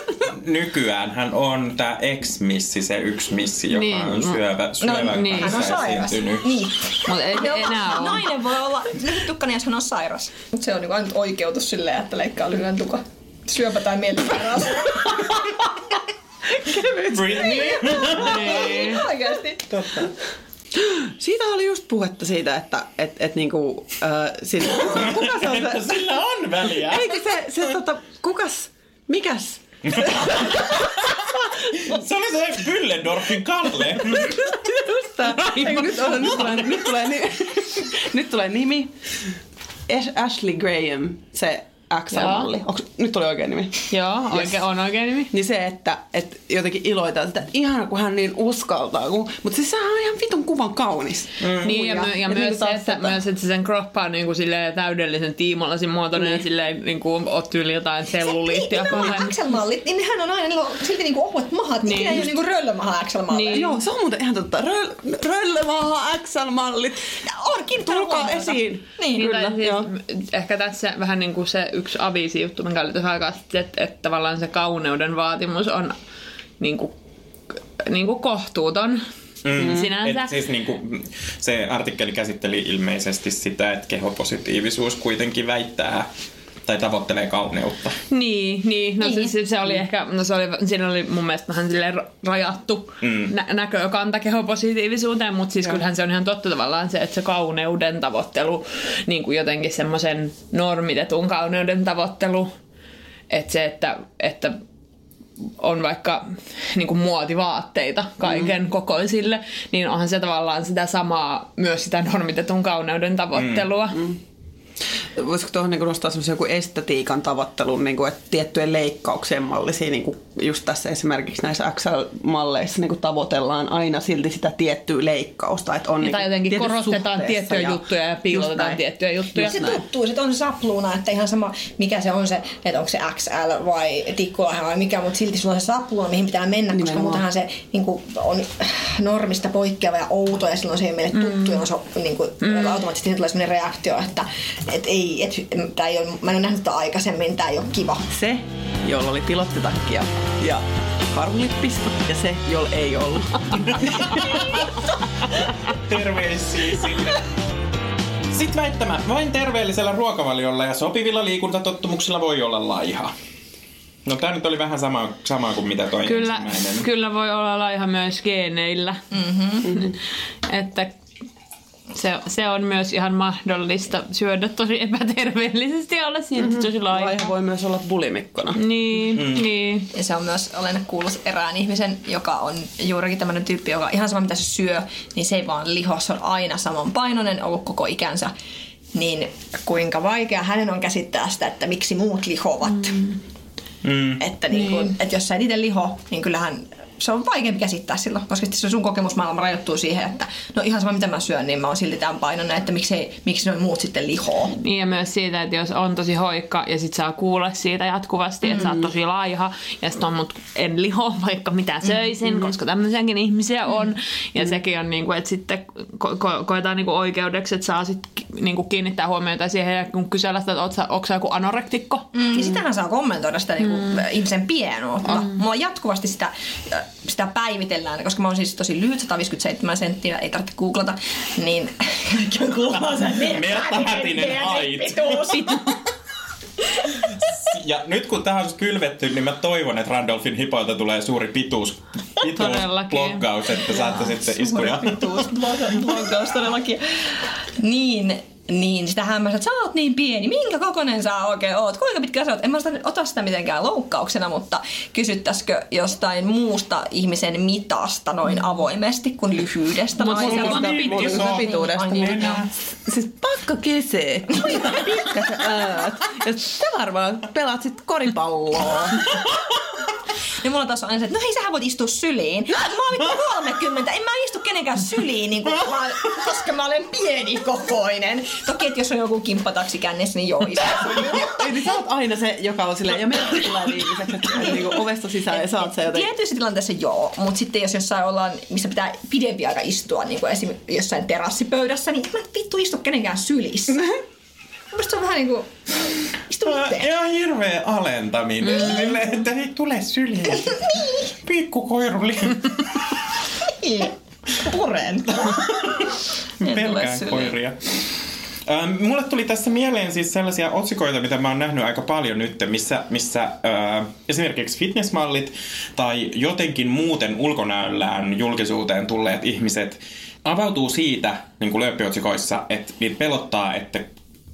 nykyään hän on tämä ex-missi, se yksi missi, joka
Niin,
on
no-
syövä, syövä
niin.
Hän on sairas.
esiintynyt.
Niin.
Mutta ei
No,
enää ole.
Nainen voi olla lyhyttukkainen, jos hän on sairas. Mutta se on niinku ainut oikeutus silleen, että leikkaa lyhyen tukan. Syöpä tai mielisairaus.
Britney.
Niin.
Oikeasti.
Totta.
Siitä oli just puhetta siitä, että et, et niinku, äh, siis, kuka se on se?
Sillä on väliä.
Eikö se, se tota, kukas, mikäs?
Se oli se Büllendorfin Kalle.
Just tää. Nyt, on, nyt, tulee, nyt, tulee, nyt tulee nimi. Ash- Ashley Graham, se XL-malli. Onks, nyt tuli oikein nimi.
Joo, oikein, on oikein nimi.
Niin se, että, että jotenkin iloitaan sitä, että ihana kun hän niin uskaltaa. Kun, mutta siis sehän on ihan vitun kuvan kaunis. Mm.
Niin, ja, my, ja
Et
myös,
niinku
se,
taas
että,
tota-
myös, että se sen kroppa on niinku silleen täydellisen tiimolasin muotoinen niin. ja silleen niinku on tyyli jotain selluliittia.
Niin, nämä XL-mallit, niin nehän on aina niillä on silti niinku ohuet mahat.
Niin.
Niin. Ikinä ei ole niinku röllömaha XL-malleja.
Niin.
Joo, se on muuten ihan totta. Röl, Röllemaha XL-mallit.
On, kiinnittänyt
Tulkaa esiin.
Niin,
Niin, tai
Kyllä,
siis,
joo.
ehkä tässä vähän niin kuin se yksi avisi juttu, mikä oli tuossa aikaa sitten, että, että tavallaan se kauneuden vaatimus on niin kuin, niin kuin kohtuuton mm. sinänsä.
Et siis niinku, se artikkeli käsitteli ilmeisesti sitä, että kehopositiivisuus kuitenkin väittää tai tavoittelee kauneutta.
Niin, niin. No
Niin.
siis se oli ehkä, no se oli, siinä oli mun mielestä vähän silleen rajattu
Mm.
nä- näkökanta kehopositiivisuuteen, mutta siis kyllähän se on ihan totta tavallaan se, että se kauneuden tavoittelu, niin kuin jotenkin semmoisen normitetun kauneuden tavoittelu, että se, että, että on vaikka niin kuin muotivaatteita kaiken mm. kokoisille, niin onhan se tavallaan sitä samaa, myös sitä normitetun kauneuden tavoittelua. Mm.
Voisiko tuohon niin nostaa semmoisen joku estetiikan tavoittelun, niin kuin, että tiettyjen leikkauksien mallisia, niin kuin just tässä esimerkiksi näissä XL-malleissa niin kuin tavoitellaan aina silti sitä tiettyä leikkausta. Että on niin
Tai jotenkin korostetaan tiettyjä
ja-
juttuja ja piilotetaan tiettyjä juttuja.
Just
Se
näin.
tuttuu, että on se sapluuna, että ihan sama mikä se on se, että onko se XL vai tikkulaha vai mikä, mutta silti sulla on se sapluuna, mihin pitää mennä, koska
Nimenomaan.
muutenhan se niin kuin, on normista poikkeava ja outo ja silloin se ei meille tuttu ja on se, niin kuin, mm. automaattisesti tulee sellainen reaktio, että et ei, et, tää ei ole, mä en ole nähnyt tätä aikaisemmin, tämä ei ole kiva.
Se, jolla oli pilottitakki ja, karhulippistot ja se, jolla ei ollut.
Terveisiä sinne. Sitten väittämä, vain terveellisellä ruokavaliolla ja sopivilla liikuntatottumuksilla voi olla laiha. No tää nyt oli vähän sama, sama kuin mitä toi
Kyllä,
ensimmäinen.
kyllä voi olla laiha myös geeneillä. Mm-hmm. että se, se on myös ihan mahdollista syödä tosi epäterveellisesti ja olla silti mm-hmm. tosi laiha.
Laiha voi myös olla bulimikkona.
Niin, mm. niin.
Ja se on myös, olen kuullut erään ihmisen, joka on juurikin tämmöinen tyyppi, joka ihan sama mitä se syö, niin se ei vaan liho, se on aina saman painoinen ollut koko ikänsä. Niin kuinka vaikea hänen on käsittää sitä, että miksi muut lihovat. Mm.
Mm.
Että, niin kun, että jos sä et itse liho, niin kyllähän se on vaikeampi käsittää silloin, koska se sun kokemusmaailma rajoittuu siihen, että no ihan sama mitä mä syön, niin mä oon silti tämän painoinen, että miksi, miksi noin muut sitten lihoo.
Niin ja myös siitä, että jos on tosi hoikka ja sit saa kuulla siitä jatkuvasti, että sä oot tosi laiha ja sit on mut en liho vaikka mitä söisin, koska tämmöisiäkin ihmisiä on. Ja sekin on niinku, että sitten ko- ko- koetaan niinku oikeudeksi, että saa sit niinku kiinnittää huomiota siihen ja kun kysellä sitä, että oot sä, sä joku anorektikko.
Mm. Niin sitähän saa kommentoida sitä niinku, ihmisen pienuutta. Mm. Mulla on jatkuvasti sitä, sitä päivitellään, koska mä oon siis tosi lyhyt, 157 senttiä, ei tarvitse googlata, niin kaikki on sen
Mertta Hätinen height. Ja nyt kun tähän on kylvetty, niin mä toivon, että Randolphin hipoilta tulee suuri pituus,
Todellakin.
pituusbloggaus, että saatte sitten iskuja.
Pituus, bloggaus todellakin. Niin, niin, sitä hämmästä, että sä oot niin pieni, minkä kokonen sä oikein oot, kuinka pitkä sä oot. En mä sitä, ota sitä mitenkään loukkauksena, mutta kysyttäisikö jostain muusta ihmisen mitasta noin avoimesti kuin lyhyydestä?
Mut
naisella?
mulla on
sitä pituudesta.
Niin, joo.
Siis pakko kysyä, kuinka pitkä sä oot? Ja sä varmaan pelaat sit koripalloa.
Ja mulla taas on aina se, että no hei, sähän voit istua syliin. Mä oon vittu 30, en mä istu kenenkään syliin, niin kun mä, koska mä olen pieni kokoinen. Toki, että jos on joku kimppataksi kännissä, niin joo, syliin.
Eli sä oot aina se, joka on silleen, ja meillä tulee viimeiseksi, että niinku ovesta sisään ja saat se jotenkin.
Tietyissä tilanteissa joo, mutta sitten jos jossain ollaan, missä pitää pidempi aika istua, niin kuin esim. jossain terassipöydässä, niin en mä vittu istu kenenkään sylissä. Mielestäni se on vähän niin kuin, istu itse.
Ihan hirveä alentaminen. Mm. Silleen, että ei tule syliin. Pikku koiruli.
Niin. Puren. En
Pelkään
syliin.
koiria. Ähm, mulle tuli tässä mieleen siis sellaisia otsikoita, mitä mä oon nähnyt aika paljon nyt, missä, missä äh, esimerkiksi fitnessmallit tai jotenkin muuten ulkonäöllään julkisuuteen tulleet ihmiset avautuu siitä niin kuin lööppiotsikoissa, että niitä pelottaa, että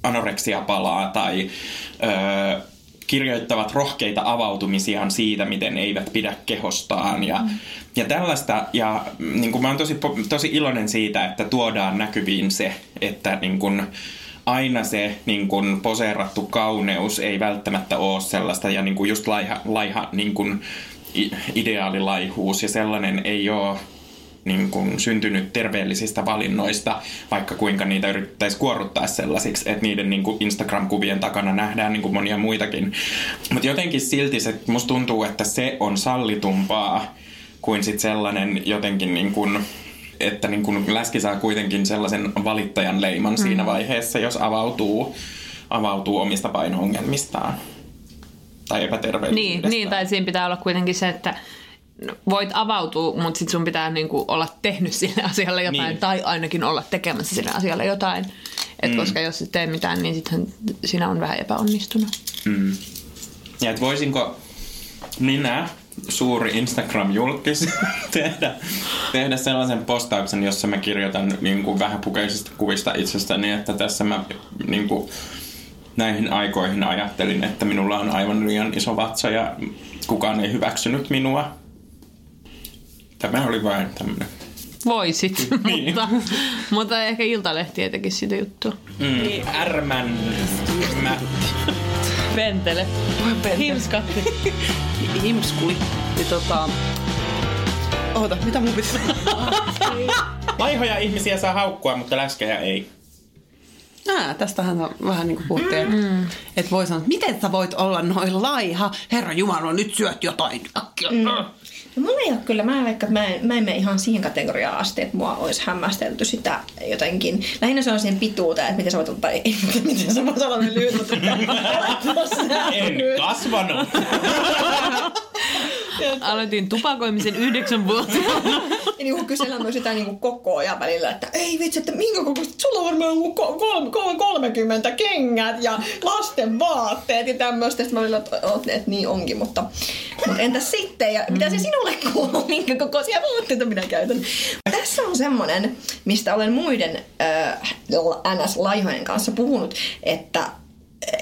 anoreksia palaa tai äh, kirjoittavat rohkeita avautumisiaan siitä, miten eivät pidä kehostaan ja, mm. ja tällaista. Ja niin kuin mä oon tosi, tosi iloinen siitä, että tuodaan näkyviin se, että niin kuin, aina se niin kuin poseerattu kauneus ei välttämättä ole sellaista ja niin kuin just laiha, laiha niin kuin i- ideaalilaihuus ja sellainen ei ole niin kuin syntynyt terveellisistä valinnoista, vaikka kuinka niitä yrittäisi kuorruttaa sellaisiksi, että niiden niin kuin Instagram-kuvien takana nähdään niin kuin monia muitakin. Mutta jotenkin silti se, musta tuntuu, että se on sallitumpaa kuin sit sellainen jotenkin niin kuin, että niin kuin läski saa kuitenkin sellaisen valittajan leiman mm. siinä vaiheessa, jos avautuu, avautuu omista paino-ongelmistaan tai
Niin,
epäterveellisyydestä.
niin, tai siinä pitää olla kuitenkin se, että voit avautua, mutta sitten sun pitää niinku olla tehnyt sille asialle jotain,
Niin.
tai ainakin olla tekemässä sille asialle jotain. Et mm. Koska jos et tee mitään, niin sitten sinä on vähän epäonnistunut.
Mm. Ja että voisinko minä, suuri Instagram-julkis, tehdä, tehdä sellaisen postauksen, jossa mä kirjoitan niin kuin vähäpukeisista kuvista itsestäni, että tässä mä niin kuin, näihin aikoihin ajattelin, että minulla on aivan liian iso vatsa ja kukaan ei hyväksynyt minua. Tämä oli vain tämmöinen.
Voisit,
Niin.
mutta, mutta ehkä Iltalehti ei tekisi sitä juttua.
Mm, ärmän. Mä.
Pentele. Himskatti.
Himskuli. Ja tota... Oota, mitä mun pitäisi
Laihoja ihmisiä saa haukkua, mutta läskejä ei.
Ää, tästähän on vähän niin kuin puhuttiin, että mm. et voi sanoa, että miten sä voit olla noin laiha? Herra Jumala, nyt syöt jotain. Mm.
No mulla ei ole kyllä, mä, vaikka mä en, mä en mene ihan siihen kategoriaan asti, että mua olisi hämmästelty sitä jotenkin. Lähinnä se on siihen pituuteen, että miten sä voit ottaa, ei, miten sä voit olla lyhyt, mutta
En kasvanut.
Aloitin tupakoimisen yhdeksän vuotta.
Ja niin kysellään myös sitä niin koko ajan välillä, että ei vitsi, että minkä kokoista, sulla on varmaan ko- kolme, kolme, 30 kengät ja lasten vaatteet ja tämmöistä. Sitten mä olin, että, että, niin onkin, mutta, mutta entäs sitten? Ja mitä se sinulle kuuluu, minkä kokoisia vaatteita minä käytän? Tässä on semmoinen, mistä olen muiden äh, NS-laihojen kanssa puhunut, että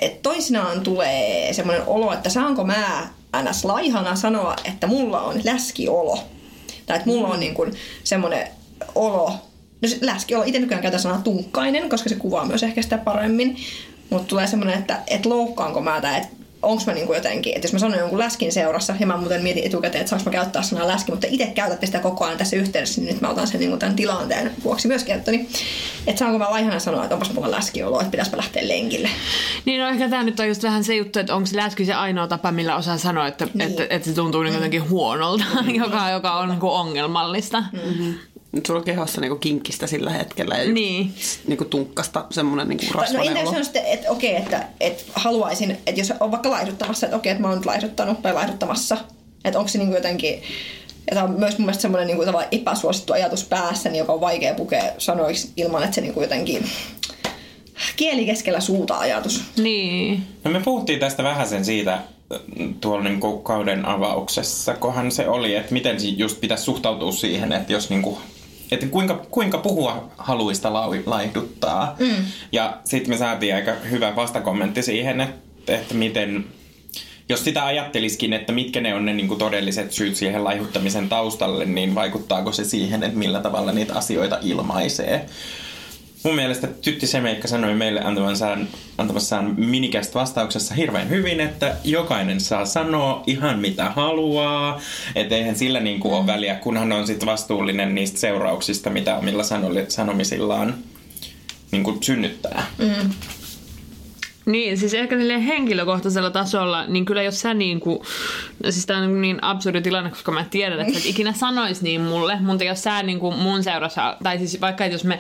et toisinaan tulee semmoinen olo, että saanko mä ns. laihana sanoa, että mulla on läskiolo. Tai että mulla on niin kuin semmoinen olo, no se läskiolo, itse nykyään käytän sanaa tunkkainen, koska se kuvaa myös ehkä sitä paremmin. Mutta tulee semmoinen, että et loukkaanko mä tai että onko mä niinku jotenkin, että jos mä sanon jonkun läskin seurassa, ja mä muuten mietin etukäteen, että saanko mä käyttää sanaa läski, mutta itse käytätte sitä koko ajan tässä yhteydessä, niin nyt mä otan sen niinku tämän tilanteen vuoksi myös käyttöni. Että saanko mä laihana sanoa, että onpas mulla läskiolo, että pitäisikö lähteä lenkille.
Niin no ehkä tämä nyt on just vähän se juttu, että onko läski se ainoa tapa, millä osaa sanoa, että, niin. että, että se tuntuu niin jotenkin huonolta, joka, joka on niin ongelmallista. Mm.
Nyt sulla on kehossa niinku kinkkistä sillä hetkellä ja
Niin.
niinku tunkkasta semmonen niinku
No
rasvainen
entä jos
olo.
on sitten, että okei, että, että haluaisin, että jos on vaikka laihduttamassa, että okei, että mä oon nyt laihduttanut tai laihduttamassa, että onko se niin jotenkin, Ja tämä on myös mun mielestä semmoinen niin kuin, epäsuosittu ajatus päässäni, joka on vaikea pukea sanoiksi ilman, että se niin kuin jotenkin kieli keskellä suuta ajatus.
Niin.
No me puhuttiin tästä vähän sen siitä äh, tuolla niin kauden avauksessa, kohan se oli, että miten si- just pitäisi suhtautua siihen, että jos niin kuin, että kuinka, kuinka puhua haluista laihduttaa. Mm. Ja sitten me saatiin aika hyvä vastakommentti siihen, että, että miten, jos sitä ajatteliskin, että mitkä ne on ne niin todelliset syyt siihen laihuttamisen taustalle, niin vaikuttaako se siihen, että millä tavalla niitä asioita ilmaisee. Mun mielestä Tytti Semeikka sanoi meille antamassaan, antamassaan minikästä vastauksessa hirveän hyvin, että jokainen saa sanoa ihan mitä haluaa. Että eihän sillä niin kuin ole väliä, kunhan on sit vastuullinen niistä seurauksista, mitä omilla sanomisillaan niin kuin synnyttää.
Niin, siis ehkä henkilökohtaisella tasolla, niin kyllä jos sä niin kuin, siis tää on niin absurdi tilanne, koska mä tiedän, että sä et ikinä sanois niin mulle, mutta jos sä niin kuin mun seurassa, tai siis vaikka että jos me,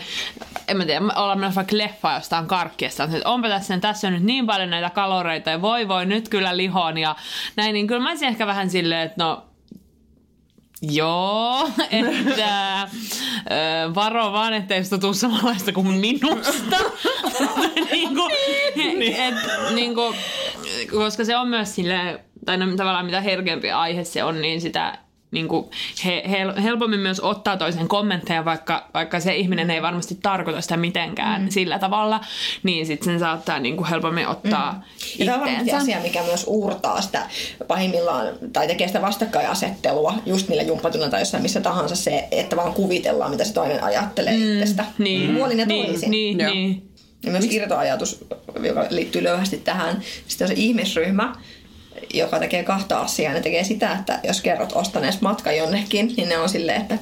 en mä tiedä, me ollaan menossa vaikka leffaa jostain karkkiesta, että onpa tässä, tässä on nyt niin paljon näitä kaloreita, ja voi voi, nyt kyllä lihon, ja näin, niin kyllä mä olisin ehkä vähän silleen, että no, Joo, että ö, varo vaan, ettei sitä tule samanlaista kuin minusta. niin kuin, et, niin kuin, koska se on myös sille tai no, tavallaan mitä herkempi aihe se on, niin sitä niin kuin he, hel, helpommin myös ottaa toisen kommentteja, vaikka, vaikka se ihminen ei varmasti tarkoita sitä mitenkään mm. sillä tavalla, niin sitten sen saattaa niin kuin helpommin ottaa mm.
Ja tämä on varmasti asia, mikä myös uurtaa sitä pahimmillaan, tai tekee sitä vastakkainasettelua just niillä jumppatunnilla tai jossain missä tahansa se, että vaan kuvitellaan, mitä se toinen ajattelee mm. itsestä.
Niin,
Puolin ja
niin,
toisin.
niin,
Joo.
niin.
Ja myös irtoajatus, joka liittyy löyhästi tähän. Sitten on se ihmisryhmä, joka tekee kahta asiaa. Ne tekee sitä, että jos kerrot ostanees matka jonnekin, niin ne on silleen, että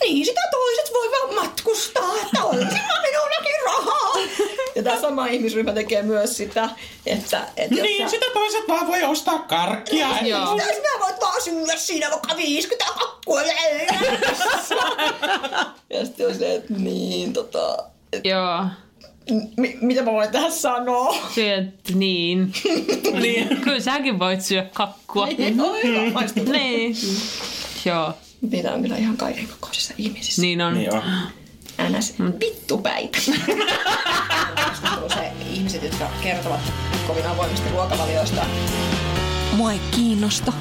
niin sitä toiset voi vaan matkustaa, että olisipa minullakin rahaa. Ja tämä sama ihmisryhmä tekee myös sitä, että, että jos
Niin,
sä,
sitä toiset vaan voi ostaa karkkia.
Joo.
Mitä sinä voit vaan syödä siinä vaikka 50 kakkua Ja sitten on se, että niin tota... Et,
Joo.
Mi- mitä mä voin tähän sanoa?
Syöt niin. niin. Kyllä säkin voit syödä kakkua.
Oi, hyvä, maistuu.
niin. Joo,
Niitä on kyllä ihan kaiken kokoisissa ihmisissä.
niin on.
Niin on.
NS vittupäitä. se ihmiset, jotka kertovat kovin avoimesti ruokavalioista. Mua ei kiinnosta.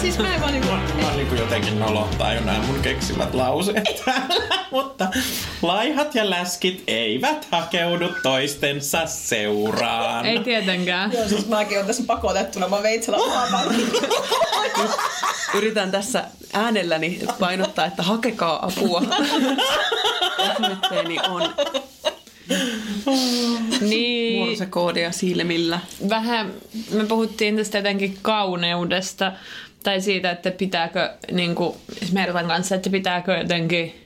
siis mä en vaan niinku...
Mä niin kuin jotenkin nolottaa jo nämä mun keksimät lauseet täällä, mutta laihat ja läskit eivät hakeudu toistensa seuraan.
Ei tietenkään.
Joo, siis mäkin on tässä pakotettuna. Mä veitsellä.
Yritän tässä äänelläni painottaa, että hakekaa apua. Osoitteeni on
Niin,
morsekoodia silmillä.
vähän me puhuttiin tästä jotenkin kauneudesta tai siitä, että pitääkö niin kuin, Mertan kanssa, että pitääkö jotenkin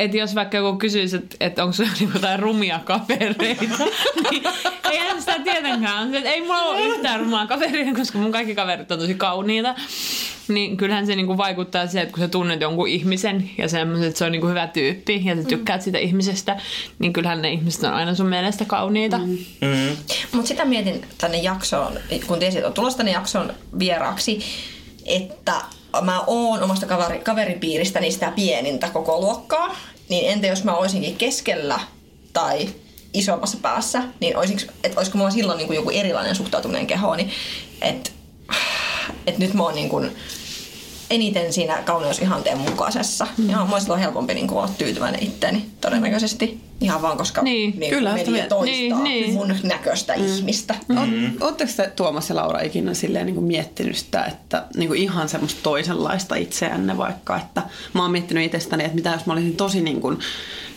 että jos vaikka joku kysyisi, että, että onko sulla niinku jotain rumia kavereita, niin eihän sitä tietenkään. Se, että ei mulla ole yhtään rumaa kaveria, koska mun kaikki kaverit on tosi kauniita. Niin kyllähän se niinku vaikuttaa siihen, että kun sä tunnet jonkun ihmisen ja semmoiset, että se on niinku hyvä tyyppi ja sä tykkäät sitä ihmisestä, niin kyllähän ne ihmiset on aina sun mielestä kauniita. Mm.
Mm.
Mutta sitä mietin tänne jaksoon, kun tiesin, että on tulossa tänne jaksoon vieraaksi, että mä oon omasta kaveri, kaveripiiristäni sitä pienintä koko luokkaa, niin entä jos mä olisinkin keskellä tai isommassa päässä, niin olisinko, et olisiko mulla silloin niin kuin joku erilainen suhtautuminen kehooni, että et nyt mä oon niin kuin eniten siinä kauneusihanteen mukaisessa. Mm. Ja mulla silloin helpompi niin kuin olla tyytyväinen itteeni todennäköisesti. Ihan vaan koska
Niin,
me-
kyllä,
media toistaa
niin, niin.
mun näköistä mm. ihmistä.
Mm. Oletteko te Tuomas ja Laura ikinä silleen niin kuin miettinyt sitä, että niin kuin ihan semmoista toisenlaista itseänne vaikka, että mä oon miettinyt itsestäni, että mitä jos mä olisin tosi niin kuin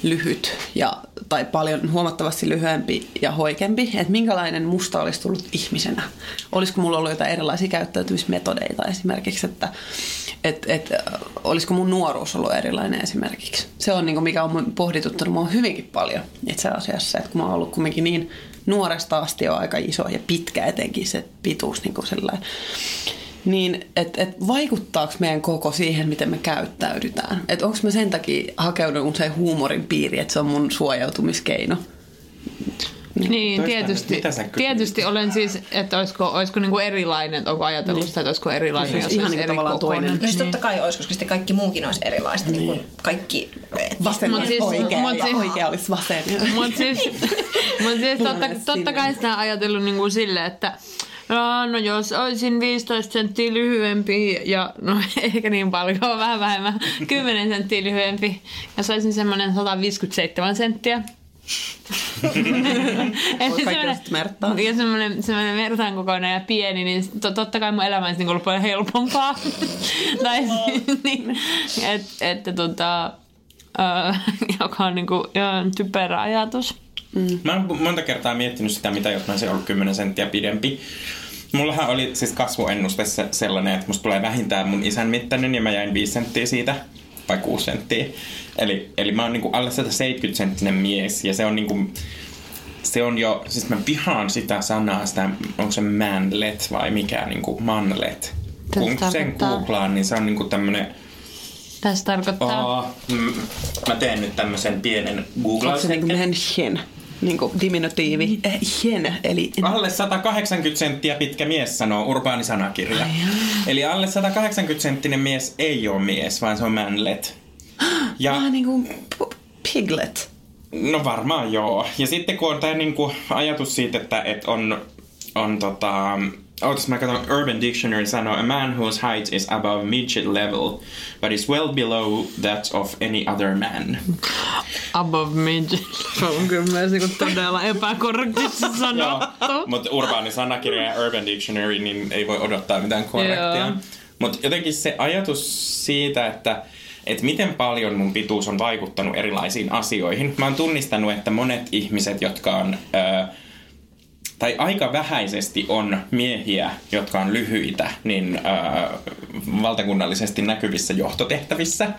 lyhyt ja, tai paljon huomattavasti lyhyempi ja hoikempi, että minkälainen musta olisi tullut ihmisenä? Olisiko mulla ollut jotain erilaisia käyttäytymismetodeita esimerkiksi, että et, et, äh, olisiko mun nuoruus ollut erilainen esimerkiksi? Se on niin kuin, mikä on pohdituttanut mua hyvinkin paljon itse asiassa, että kun mä oon ollut kumminkin niin nuoresta asti on aika iso ja pitkä etenkin se pituus niin kuin sellainen. Niin, että et vaikuttaako meidän koko siihen, miten me käyttäydytään? Että onko mä sen takia hakeudun usein huumorin piiriin, että se on mun suojautumiskeino?
Niin,
Toista-
tietysti, tietysti olen siis, että olisiko, olisiko niinku erilainen, että onko ajatellut sitä, että olisiko erilainen,
Siis
jos
ihan
olisi
niinku
eri
tavallaan
kokoinen.
toinen.
Siis totta kai olisi, koska sitten kaikki muukin olisi erilaista. Niin. kuin kaikki...
Vasen
Mut
olisi
siis-
oikea
mut
ja
siis-
oikea olisi vasen.
Mutta siis, mut siis totta, totta kai sitä on ajatellut niinku silleen, että No, no jos olisin 15 senttiä lyhyempi ja no ehkä niin paljon, vähän vähemmän, 10 senttiä lyhyempi. Jos olisin semmoinen 157 senttiä.
Mertaa.
Ja semmoinen, semmoinen mertaan kokoinen ja pieni, niin to, totta kai mun elämä olisi niin ollut paljon helpompaa. tai niin, et, että tota, ö, joka on niinku, ihan typerä ajatus.
Mä oon monta kertaa miettinyt sitä, mitä jos mä olisin ollut 10 senttiä pidempi. Mullahan oli siis kasvuennuste se- sellainen, että musta tulee vähintään mun isän mittainen ja mä jäin 5 senttiä siitä, vai 6 senttiä. Eli, eli mä oon niinku alle 170 senttinen mies ja se on niinku, se on jo, siis mä vihaan sitä sanaa, sitä, onko se manlet vai mikä, niinku manlet. Kun sen googlaan, niin se on niinku tämmönen,
Tässä tarkoittaa...
oh, mm, mä teen nyt tämmösen pienen
Onko se
googlauksen.
niinku menchen? Niinku diminutiivi. Eh, hen, eli...
Alle 180 senttiä pitkä mies, sanoo urbaani sanakirja. Eli alle 180 senttinen mies ei ole mies, vaan se on manlet. Ja,
Ah, niinku p- piglet.
no varmaan joo. Ja sitten kun on tämä niinku ajatus siitä, että et on, on tota... Ootas mä katson, Urban Dictionary sanoo, a man whose height is above midget level, but is well below that of any other man.
Above midget. Se on kyllä myös niinku todella epäkorrektisti sanottu.
Mutta urbaani sanakirja ja Urban Dictionary, niin ei voi odottaa mitään korrektia. Mutta jotenkin se ajatus siitä, että et miten paljon mun pituus on vaikuttanut erilaisiin asioihin. Mä oon tunnistanut, että monet ihmiset, jotka on... Ö, tai aika vähäisesti on miehiä, jotka on lyhyitä, niin ö, valtakunnallisesti näkyvissä johtotehtävissä.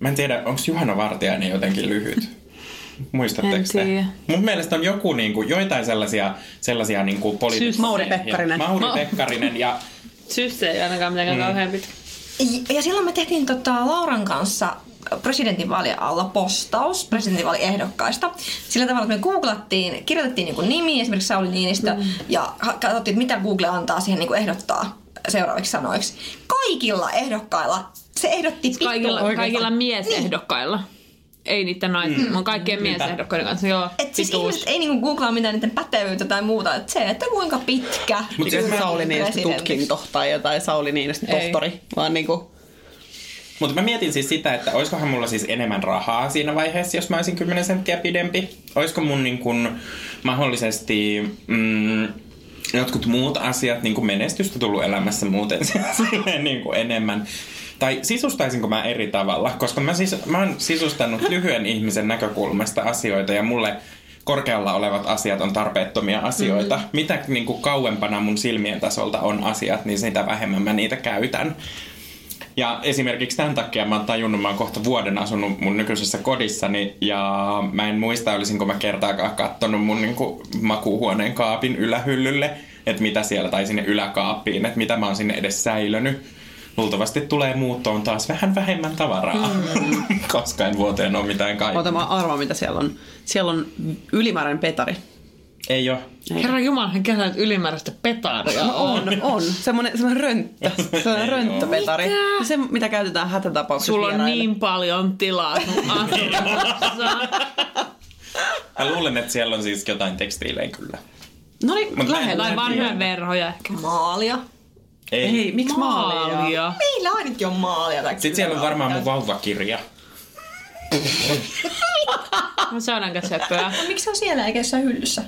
Mä en tiedä, onko Juhana Vartiainen jotenkin lyhyt? Muistatteko te? Mun mielestä on joku niinku, joitain sellaisia, sellaisia niinku poliitikkoja.
Mauri Pekkarinen.
Mauri
Ma-
Pekkarinen ja
Sysse ei ainakaan mitenkään kauhean pitkä.
Ja silloin me tehtiin tota Lauran kanssa presidentinvaalien alla postaus presidentinvaaliehdokkaista. Sillä tavalla, että me googlattiin, kirjoitettiin niin nimi, esimerkiksi Sauli Niinistö, mm. ja katsottiin, että mitä Google antaa siihen niin ehdottaa seuraaviksi sanoiksi. Kaikilla ehdokkailla se ehdotti pituutta.
Kaikilla, kaikilla miesehdokkailla. Ei niiden naisten, mm. kaikkien miesehdokkaiden kanssa. Joo,
Et siis
pituus.
ihmiset ei niinku googlaa mitään niiden pätevyyttä tai muuta. Et se, että kuinka pitkä.
Mut se
mä-
Sauli Niinistö tutkinto tai jotain Sauli Niinistö
Ei.
tohtori, vaan niinku...
Mutta mä mietin siis sitä, että olisikohan mulla siis enemmän rahaa siinä vaiheessa, jos mä olisin 10 senttiä pidempi. Olisiko mun niin kun mahdollisesti mm, jotkut muut asiat, niin kuin menestystä tullut elämässä muuten silleen niin kuin enemmän. Tai sisustaisinko mä eri tavalla, koska mä, siis, mä oon sisustanut lyhyen ihmisen näkökulmasta asioita ja mulle korkealla olevat asiat on tarpeettomia asioita. Mm-hmm. Mitä niin kuin kauempana mun silmien tasolta on asiat, niin sitä vähemmän mä niitä käytän. Ja esimerkiksi tämän takia mä oon tajunnut, mä oon kohta vuoden asunut mun nykyisessä kodissani ja mä en muista, olisinko mä kertaakaan kattonut mun niinku makuuhuoneen kaapin ylähyllylle, että mitä siellä, tai sinne yläkaappiin, että mitä mä oon sinne edes säilönyt. Luultavasti tulee muuttoon taas vähän vähemmän tavaraa, mm. koska en vuoteen ole mitään
Ota
kaikkea.
mä arvaan, mitä siellä on. Siellä on ylimääräinen petari.
Ei ole.
Herra Jumala, hän kerää ylimääräistä petaria
No on, on. Semmoinen, semmoinen rönttö. Semmoinen rönttöpetari.
Mitä?
Ja Se, mitä käytetään hätätapauksessa
Sulla on
vieraille.
niin paljon tilaa sun asunnossa.
Mä luulen, että siellä on siis jotain tekstiilejä kyllä.
No niin, lähellä.
Tai vanhoja verhoja ehkä.
Maalia.
Ei.
Ei, miksi maalia?
Maalia.
Meillä ainakin on maalia.
Sitten siellä on varmaan mun vauvakirja.
No Se on aika söpöä.
No, miksi se on siellä eikä jossain hyllyssä?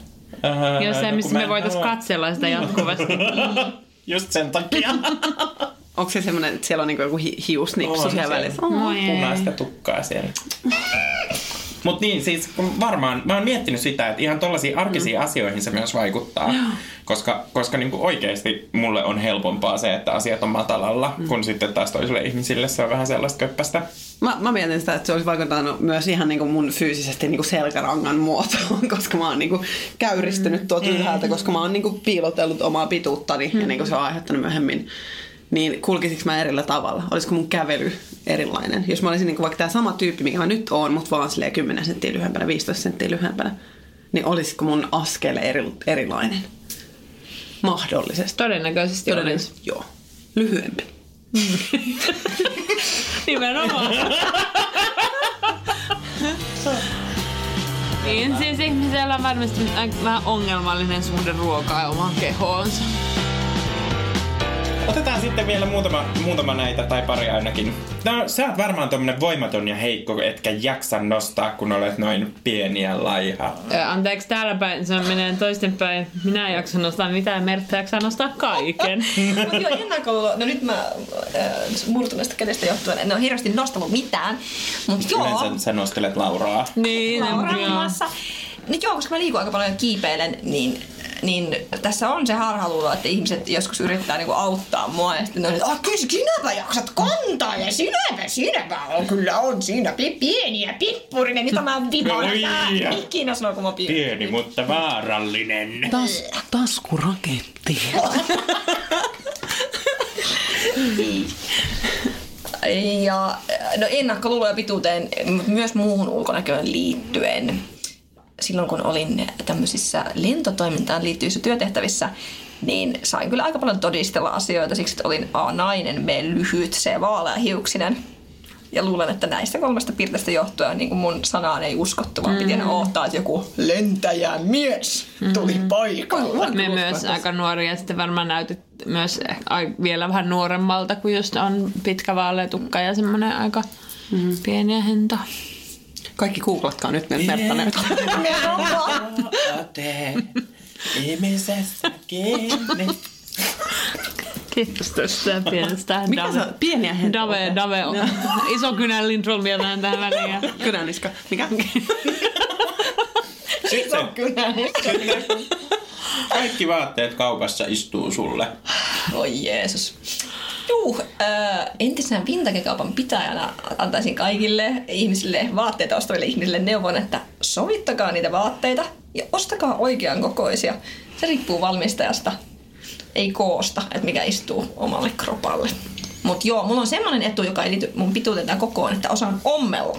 Äh,
Jossain,
no,
missä
mä
me voitais katsella sitä jatkuvasti.
Just sen takia.
Onko se semmoinen, että siellä on niinku joku hi- hiusnipsu
On
siellä välissä?
Ei.
punaista tukkaa siellä. Mut niin, siis kun varmaan, mä oon miettinyt sitä, että ihan tollaisiin arkisiin mm. asioihin se myös vaikuttaa. Koska, koska niinku oikeasti mulle on helpompaa se, että asiat on matalalla, mm. kun sitten taas toisille ihmisille se on vähän sellaista köppästä.
Mä, mä mietin sitä, että se olisi vaikuttanut myös ihan niin kuin mun fyysisesti niin kuin selkärangan muotoon, koska mä oon niin kuin käyristynyt tuolta ylhäältä, koska mä oon niin kuin piilotellut omaa pituuttani ja niin kuin se on aiheuttanut myöhemmin. Niin kulkisiko mä erillä tavalla? Olisiko mun kävely erilainen? Jos mä olisin niin kuin vaikka tämä sama tyyppi, mikä mä nyt oon, mutta vaan silleen 10 senttiä lyhyempänä, 15 senttiä lyhyempänä. niin olisiko mun askel eri, erilainen? Mahdollisesti.
Todennäköisesti olisi.
Joo. Lyhyempi.
Nimenomaan. niin, siis ihmisellä on varmasti vähän ongelmallinen suhde ruokaa ja omaan kehoonsa.
Otetaan sitten vielä muutama, muutama näitä, tai pari ainakin. No, sä oot varmaan tommonen voimaton ja heikko, etkä jaksa nostaa, kun olet noin pieni ja laiha.
Ö, Anteeksi, täällä päin se menee toistenpäin. Minä en jaksa nostaa mitään, Mertta jaksaa nostaa kaiken.
Joo. No nyt mä äh, murtuneesta kädestä johtuen en ole hirveästi nostanut mitään. Mutta joo,
Yleensä sä nostelet Lauraa.
niin,
Laura muun
joo.
No joo, koska mä liikun aika paljon ja kiipeilen, niin, niin tässä on se harhaluulo, että ihmiset joskus yrittää niinku auttaa mua ja sitten ne on, että ah, kyllä sinäpä jaksat kantaa ja sinäpä, sinäpä on, kyllä on siinä pi- pieni ja pippurinen, mitä mä vipolla
Oi, ja.
ikinä silloin, kun mä pieni.
Pieni, mutta vaarallinen.
Tas, taskuraketti.
Ja no ennakkoluuloja pituuteen, mutta myös muuhun ulkonäköön liittyen. Silloin kun olin tämmöisissä lentotoimintaan liittyvissä työtehtävissä, niin sain kyllä aika paljon todistella asioita siksi, että olin A nainen, B lyhyt, C vaaleahiuksinen. Ja luulen, että näistä kolmesta piirteestä johtuen niin kuin mun sanaan ei uskottu, vaan piti aina odottaa, että joku lentäjä mies tuli paikalle.
Me myös aika nuoria sitten varmaan näytit myös vielä vähän nuoremmalta, kun just on pitkä vaalea tukka ja semmoinen aika pieni ja hento.
Kaikki googlatkaa nyt,
ihmisessä kiinni.
Kiitos tästä pienestä
Mikä se on? Pieniä hentoja.
Dave, Dave on iso kynän Lindroll vielä tähän väliin.
Kynäniska. Mikä?
Sitten kaikki vaatteet kaupassa istuu sulle.
Oi Jeesus. Juu, äh, entisenä vintage-kaupan pitäjänä antaisin kaikille ihmisille, vaatteita ostaville ihmisille neuvon, että sovittakaa niitä vaatteita ja ostakaa oikean kokoisia. Se riippuu valmistajasta, ei koosta, että mikä istuu omalle kropalle. Mutta joo, mulla on semmoinen etu, joka ei liity mun pituuteen kokoon, että osaan ommella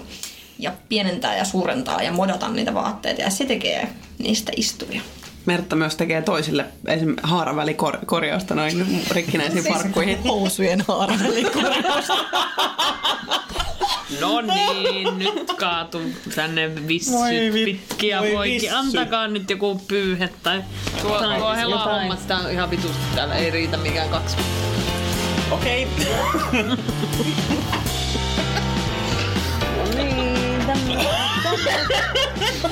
ja pienentää ja suurentaa ja modata niitä vaatteita ja se tekee niistä istuvia.
Mertta myös tekee toisille esim. haaravälikorjausta noin rikkinäisiin farkkuihin.
Housujen haaravälikorjaus.
No niin, nyt kaatu tänne vissyt
Voi vi-
pitkiä
voi
poikki.
vissy.
Antakaa nyt joku pyyhe tai tuo, tuo hela hommat, sitä on ihan vitusti täällä. Ei riitä mikään kaksi.
Okei.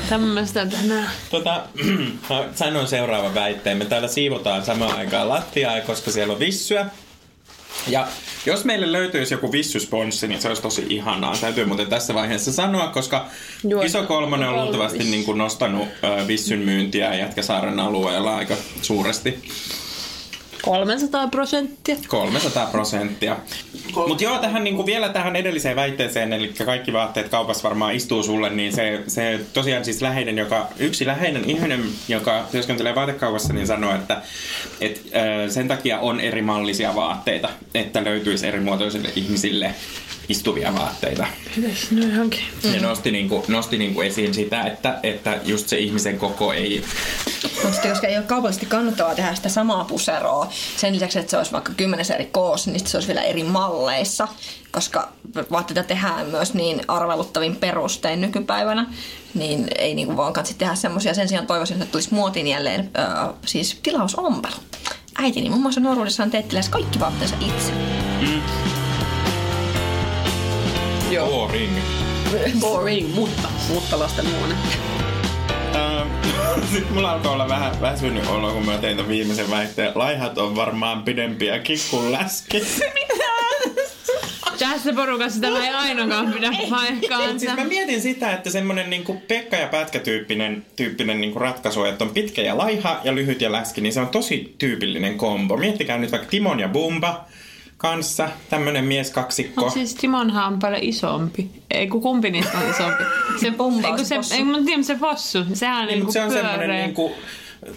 Tämmöistä tänään.
Tota, mä sanon seuraavan väitteen. Me täällä siivotaan samaan aikaan lattiaa, koska siellä on vissyä. Ja jos meille löytyisi joku vissysponssi, niin se olisi tosi ihanaa. Täytyy muuten tässä vaiheessa sanoa, koska
Joo,
Iso Kolmonen on luultavasti niin kuin nostanut ö, vissyn myyntiä Jätkäsaaren alueella aika suuresti.
300 prosenttia.
300 prosenttia. Mutta joo, tähän niinku vielä tähän edelliseen väitteeseen, eli kaikki vaatteet kaupassa varmaan istuu sulle, niin se, se tosiaan siis läheinen, joka, yksi läheinen ihminen, joka työskentelee vaatekaupassa, niin sanoo, että et, ö, sen takia on eri mallisia vaatteita, että löytyisi eri muotoisille ihmisille istuvia vaatteita.
No johonkin.
Ja nosti, niinku, nosti niinku esiin sitä, että, että just se ihmisen koko ei...
Mutta sitten koska ei ole kaupallisesti kannattavaa tehdä sitä samaa puseroa, sen lisäksi, että se olisi vaikka kymmenessä eri koossa, niin se olisi vielä eri malleissa, koska vaatteita tehdään myös niin arveluttavin perustein nykypäivänä, niin ei niinku vaan kansi tehdä semmoisia. Sen sijaan toivoisin, että tulisi muotiin jälleen äh, siis tilausompelu. Äitini muun muassa nuoruudessaan teetti lähes kaikki vaatteensa itse.
Boring.
Boring, mutta, mutta lasten huone.
Sitten mulla alkoi olla vähän väsynyt olo, kun mä tein viimeisen väitteen. Laihat on varmaan pidempiäkin kuin läski.
Tässä porukassa tämä ei ainakaan pidä paikkaansa.
siis mä mietin sitä, että semmonen niinku Pekka ja Pätkä tyyppinen, tyyppinen niinku ratkaisu, että on pitkä ja laiha ja lyhyt ja läski, niin se on tosi tyypillinen kombo. Miettikää nyt vaikka Timon ja Bumba kanssa, tämmönen mies kaksikko.
Mutta siis Timonhan on paljon isompi. Ei kun kumpi niistä on isompi. Se
Pumba
ei,
se
ei, mä tiedän, se possu. Sehän on
niin,
niinku
se on
pyöreä.
semmonen niinku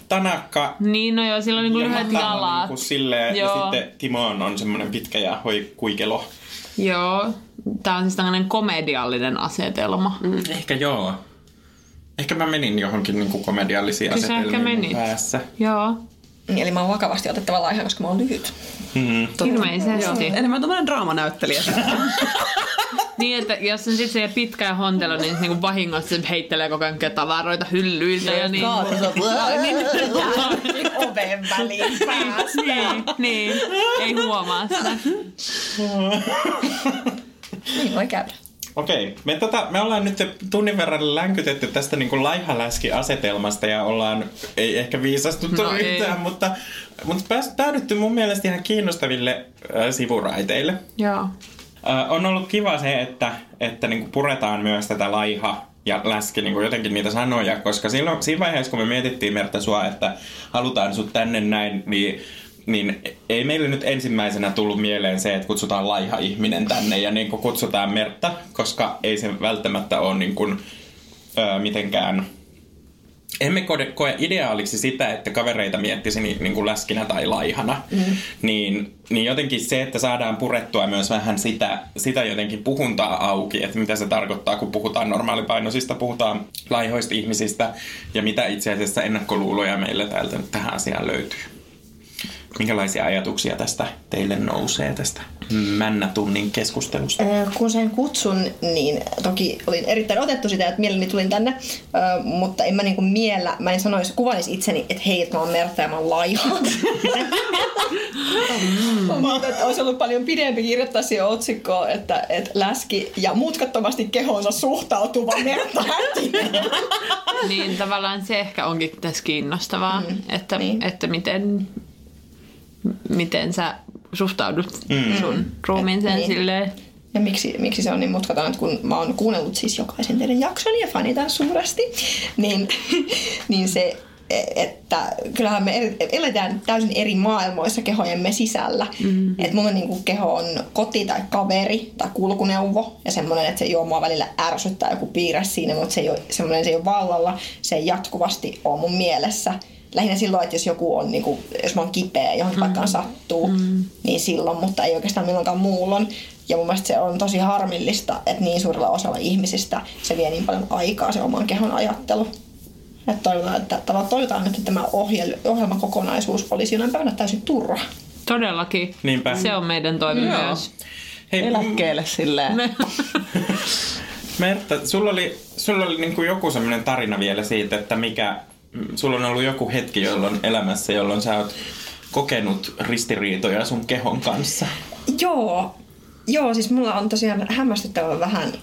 tanakka
Niin, no joo, sillä on niinku
ja
lyhyet
matala
jalat.
Niinku silleen, ja
Joo.
sitten Timon on semmonen pitkä ja hoi kuikelo.
Joo. Tää on siis tämmönen komediallinen asetelma. Mm.
Ehkä joo. Ehkä mä menin johonkin niin kuin komediallisiin
Kyllä ehkä
asetelmiin
menit.
päässä.
Joo.
Eli mä oon vakavasti otettava laiha, koska mä oon lyhyt.
Mm.
Ilmeisesti.
Enemmän tämmöinen draamanäyttelijä.
Niin, että jos on sitten se pitkä ja hontelo, niin se niinku vahingossa se heittelee koko ajan tavaroita hyllyiltä ja niin.
Oven väliin päästä.
niin, niin, ei huomaa sitä.
Niin voi käydä.
Okei, me, tota, me ollaan nyt tunnin verran länkytetty tästä niin kuin laihaläski-asetelmasta ja ollaan, ei ehkä viisastuttu
No
no,
ei.
yhtään, mutta, mutta pääs, päädytty mun mielestä ihan kiinnostaville äh, sivuraiteille.
Joo.
Äh, on ollut kiva se, että, että niin kuin puretaan myös tätä laiha ja läski niin kuin jotenkin niitä sanoja, koska silloin, siinä vaiheessa, kun me mietittiin Merta sua, että halutaan sut tänne näin, niin niin ei meille nyt ensimmäisenä tullut mieleen se, että kutsutaan laiha ihminen tänne ja niin kuin kutsutaan Mertta, koska ei se välttämättä ole niin kuin, ö, mitenkään... Emme koe, koe ideaaliksi sitä, että kavereita miettisi niin, niin kuin läskinä tai laihana. Mm. Niin, niin jotenkin se, että saadaan purettua myös vähän sitä, sitä jotenkin puhuntaa auki, että mitä se tarkoittaa, kun puhutaan normaalipainoisista, puhutaan laihoista ihmisistä ja mitä itse asiassa ennakkoluuloja meille täältä tähän asiaan löytyy. Minkälaisia ajatuksia tästä teille nousee tästä männätunnin keskustelusta?
Ö, Kun sen kutsun, niin toki olin erittäin otettu sitä, että mielelläni tulin tänne, ö, mutta en mä niinku miellä, mä en sanoisi, kuvailisi itseni, että hei, että mä oon Mertta ja mä oon laiha. Mutta että olisi ollut paljon pidempi kirjoittaa siihen otsikkoon, että, että läski ja mutkattomasti kehoonsa suhtautuva Mertta.
Niin tavallaan se ehkä onkin tässä kiinnostavaa, mm, että,
niin.
että miten, miten sä suhtaudut mm. sun ruumiin
Niin.
silleen.
Ja miksi, miksi se on niin mutkaton, että kun mä oon kuunnellut siis jokaisen teidän jakson ja fanitan suuresti, niin, niin se, että kyllähän me eletään täysin eri maailmoissa kehojemme sisällä. Mm-hmm. Että mun niin kuin keho on koti tai kaveri tai kulkuneuvo ja semmoinen, että se juo mua välillä ärsyttää joku piirre siinä, mutta se ei ole, semmoinen, se ei ole vallalla, se ei jatkuvasti ole mun mielessä. Lähinnä silloin, että jos joku on, niin kuin, jos mä oon kipeä, johonkin mm. paikkaan sattuu, mm. niin silloin, mutta ei oikeastaan milloinkaan muulloin. Ja mun mielestä se on tosi harmillista, että niin suurella osalla ihmisistä se vie niin paljon aikaa se oman kehon ajattelu. Että toivotaan, että, tavallaan toivotaan, että tämä ohjel, ohjelmakokonaisuus olisi jonain päivänä täysin turha.
Todellakin.
Niinpä.
Se on meidän toive
Joo.
myös.
Hei,
Eläkkeelle silleen.
Mertta, sulla oli, sulla oli niin kuin joku semmoinen tarina vielä siitä, että mikä, sulla on ollut joku hetki jolloin elämässä, jolloin sä oot kokenut ristiriitoja sun kehon kanssa.
Joo, joo, siis mulla on tosiaan hämmästyttävän vähän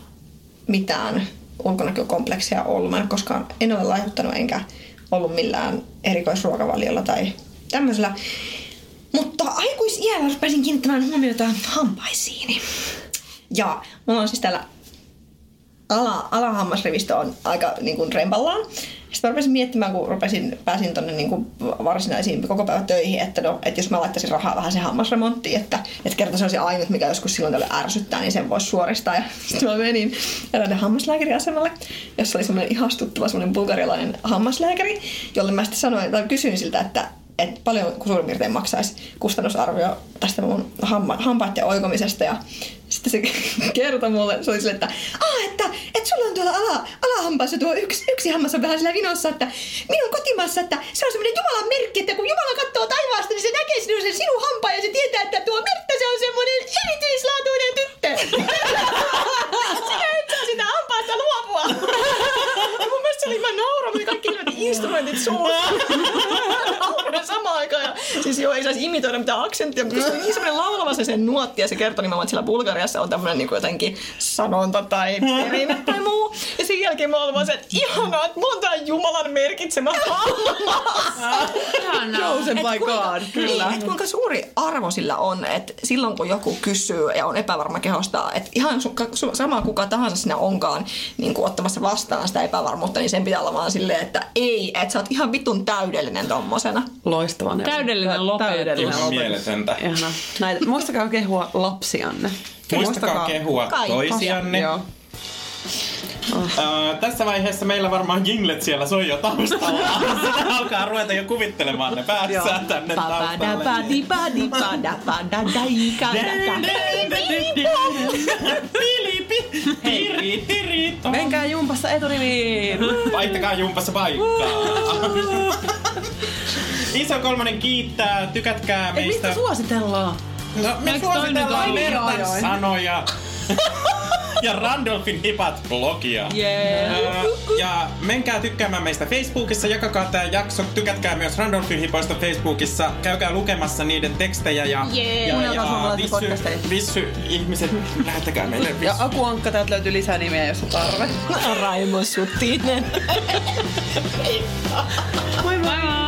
mitään ulkonäkökompleksia ollut. Mä en ole koskaan en ole laihuttanut enkä ollut millään erikoisruokavaliolla tai tämmöisellä. Mutta aikuisiällä rupesin kiinnittämään huomiota hampaisiini. Ja mulla on siis täällä ala, alahammasrivistö on aika niin kuin rempallaan. Sitten mä rupesin miettimään, kun rupesin, pääsin tonne niin varsinaisiin koko päivän töihin, että, no, että jos mä laittaisin rahaa vähän se hammasremonttiin, että, että kerta se olisi ainut, mikä joskus silloin tälle ärsyttää, niin sen voisi suoristaa. Ja sitten mä menin eräiden hammaslääkäriasemalle, jossa oli semmoinen ihastuttava semmoinen bulgarialainen hammaslääkäri, jolle mä sitten sanoin, tai kysyin siltä, että, että paljon suurin piirtein maksaisi kustannusarvio tästä mun hamma, hampaiden oikomisesta. Ja sitten se kertoi mulle, se oli sille, että, ah, että, että sulla on tuolla ala, alahampaassa tuo yksi, yksi hammas on vähän sillä vinossa, että minun kotimaassa, että se on semmoinen Jumalan merkki, että kun Jumala katsoo taivaasta, niin se näkee sinun sen sinun hampaan ja se tietää, että tuo Mertta se on semmoinen erityislaatuinen tyttö. Sinä et saa sitä hampaasta luopua. Ja mun mielestä se oli, mä nauroin, kaikki instrumentit suussa. Samaan aikaan. Ja, siis joo, ei saisi imitoida mitään aksenttia, mutta se oli niin semmoinen laulava se sen nuotti ja se kertoi nimenomaan, että siellä Bulgariassa on tämmöinen niin jotenkin sanonta tai perinne tai muu. Ja sen jälkeen mä olin vaan se, että ihanaa, että mulla on tää Jumalan merkitsemä hammas.
Chosen by God, kyllä.
Niin, että kuinka suuri arvo sillä on, että silloin kun joku kysyy ja on epävarma kehostaan, että ihan su, su, sama kuka tahansa sinä onkaan niin kuin ottamassa vastaan sitä epävarmuutta, niin sen pitää olla vaan silleen, että ei, että sä oot ihan vitun täydellinen tommosena.
Loistava.
Täydellinen lopetus.
Täydellinen lopetus.
mieletöntä.
Ihana. Näitä, muistakaa kehua lapsianne.
Muistakaa kehua
Kaikki.
toisianne.
Joo.
Uh, tässä vaiheessa meillä varmaan jinglet siellä soi jo taustalla. Sitä alkaa ruveta jo kuvittelemaan ne päässään tänne taustalle.
Menkää jumpassa eturiviin!
Vaihtakaa jumpassa paikkaa. Iso kolmonen kiittää, tykätkää
Ei,
meistä.
mistä suositellaan?
No, me suositellaan? Mertan sanoja. ja Randolphin hipat blogia.
Yeah.
Ja menkää tykkäämään meistä Facebookissa, jakakaa tää jakso, tykätkää myös Randolphin hipoista Facebookissa, käykää lukemassa niiden tekstejä ja,
Yeah.
ja, ja
suomalaisia
vissy, vissy, ihmiset, lähettäkää meille
Ja
vissy.
Aku Ankka, täältä löytyy lisää nimiä, jos on tarve.
Raimo Sutinen.
Bye bye!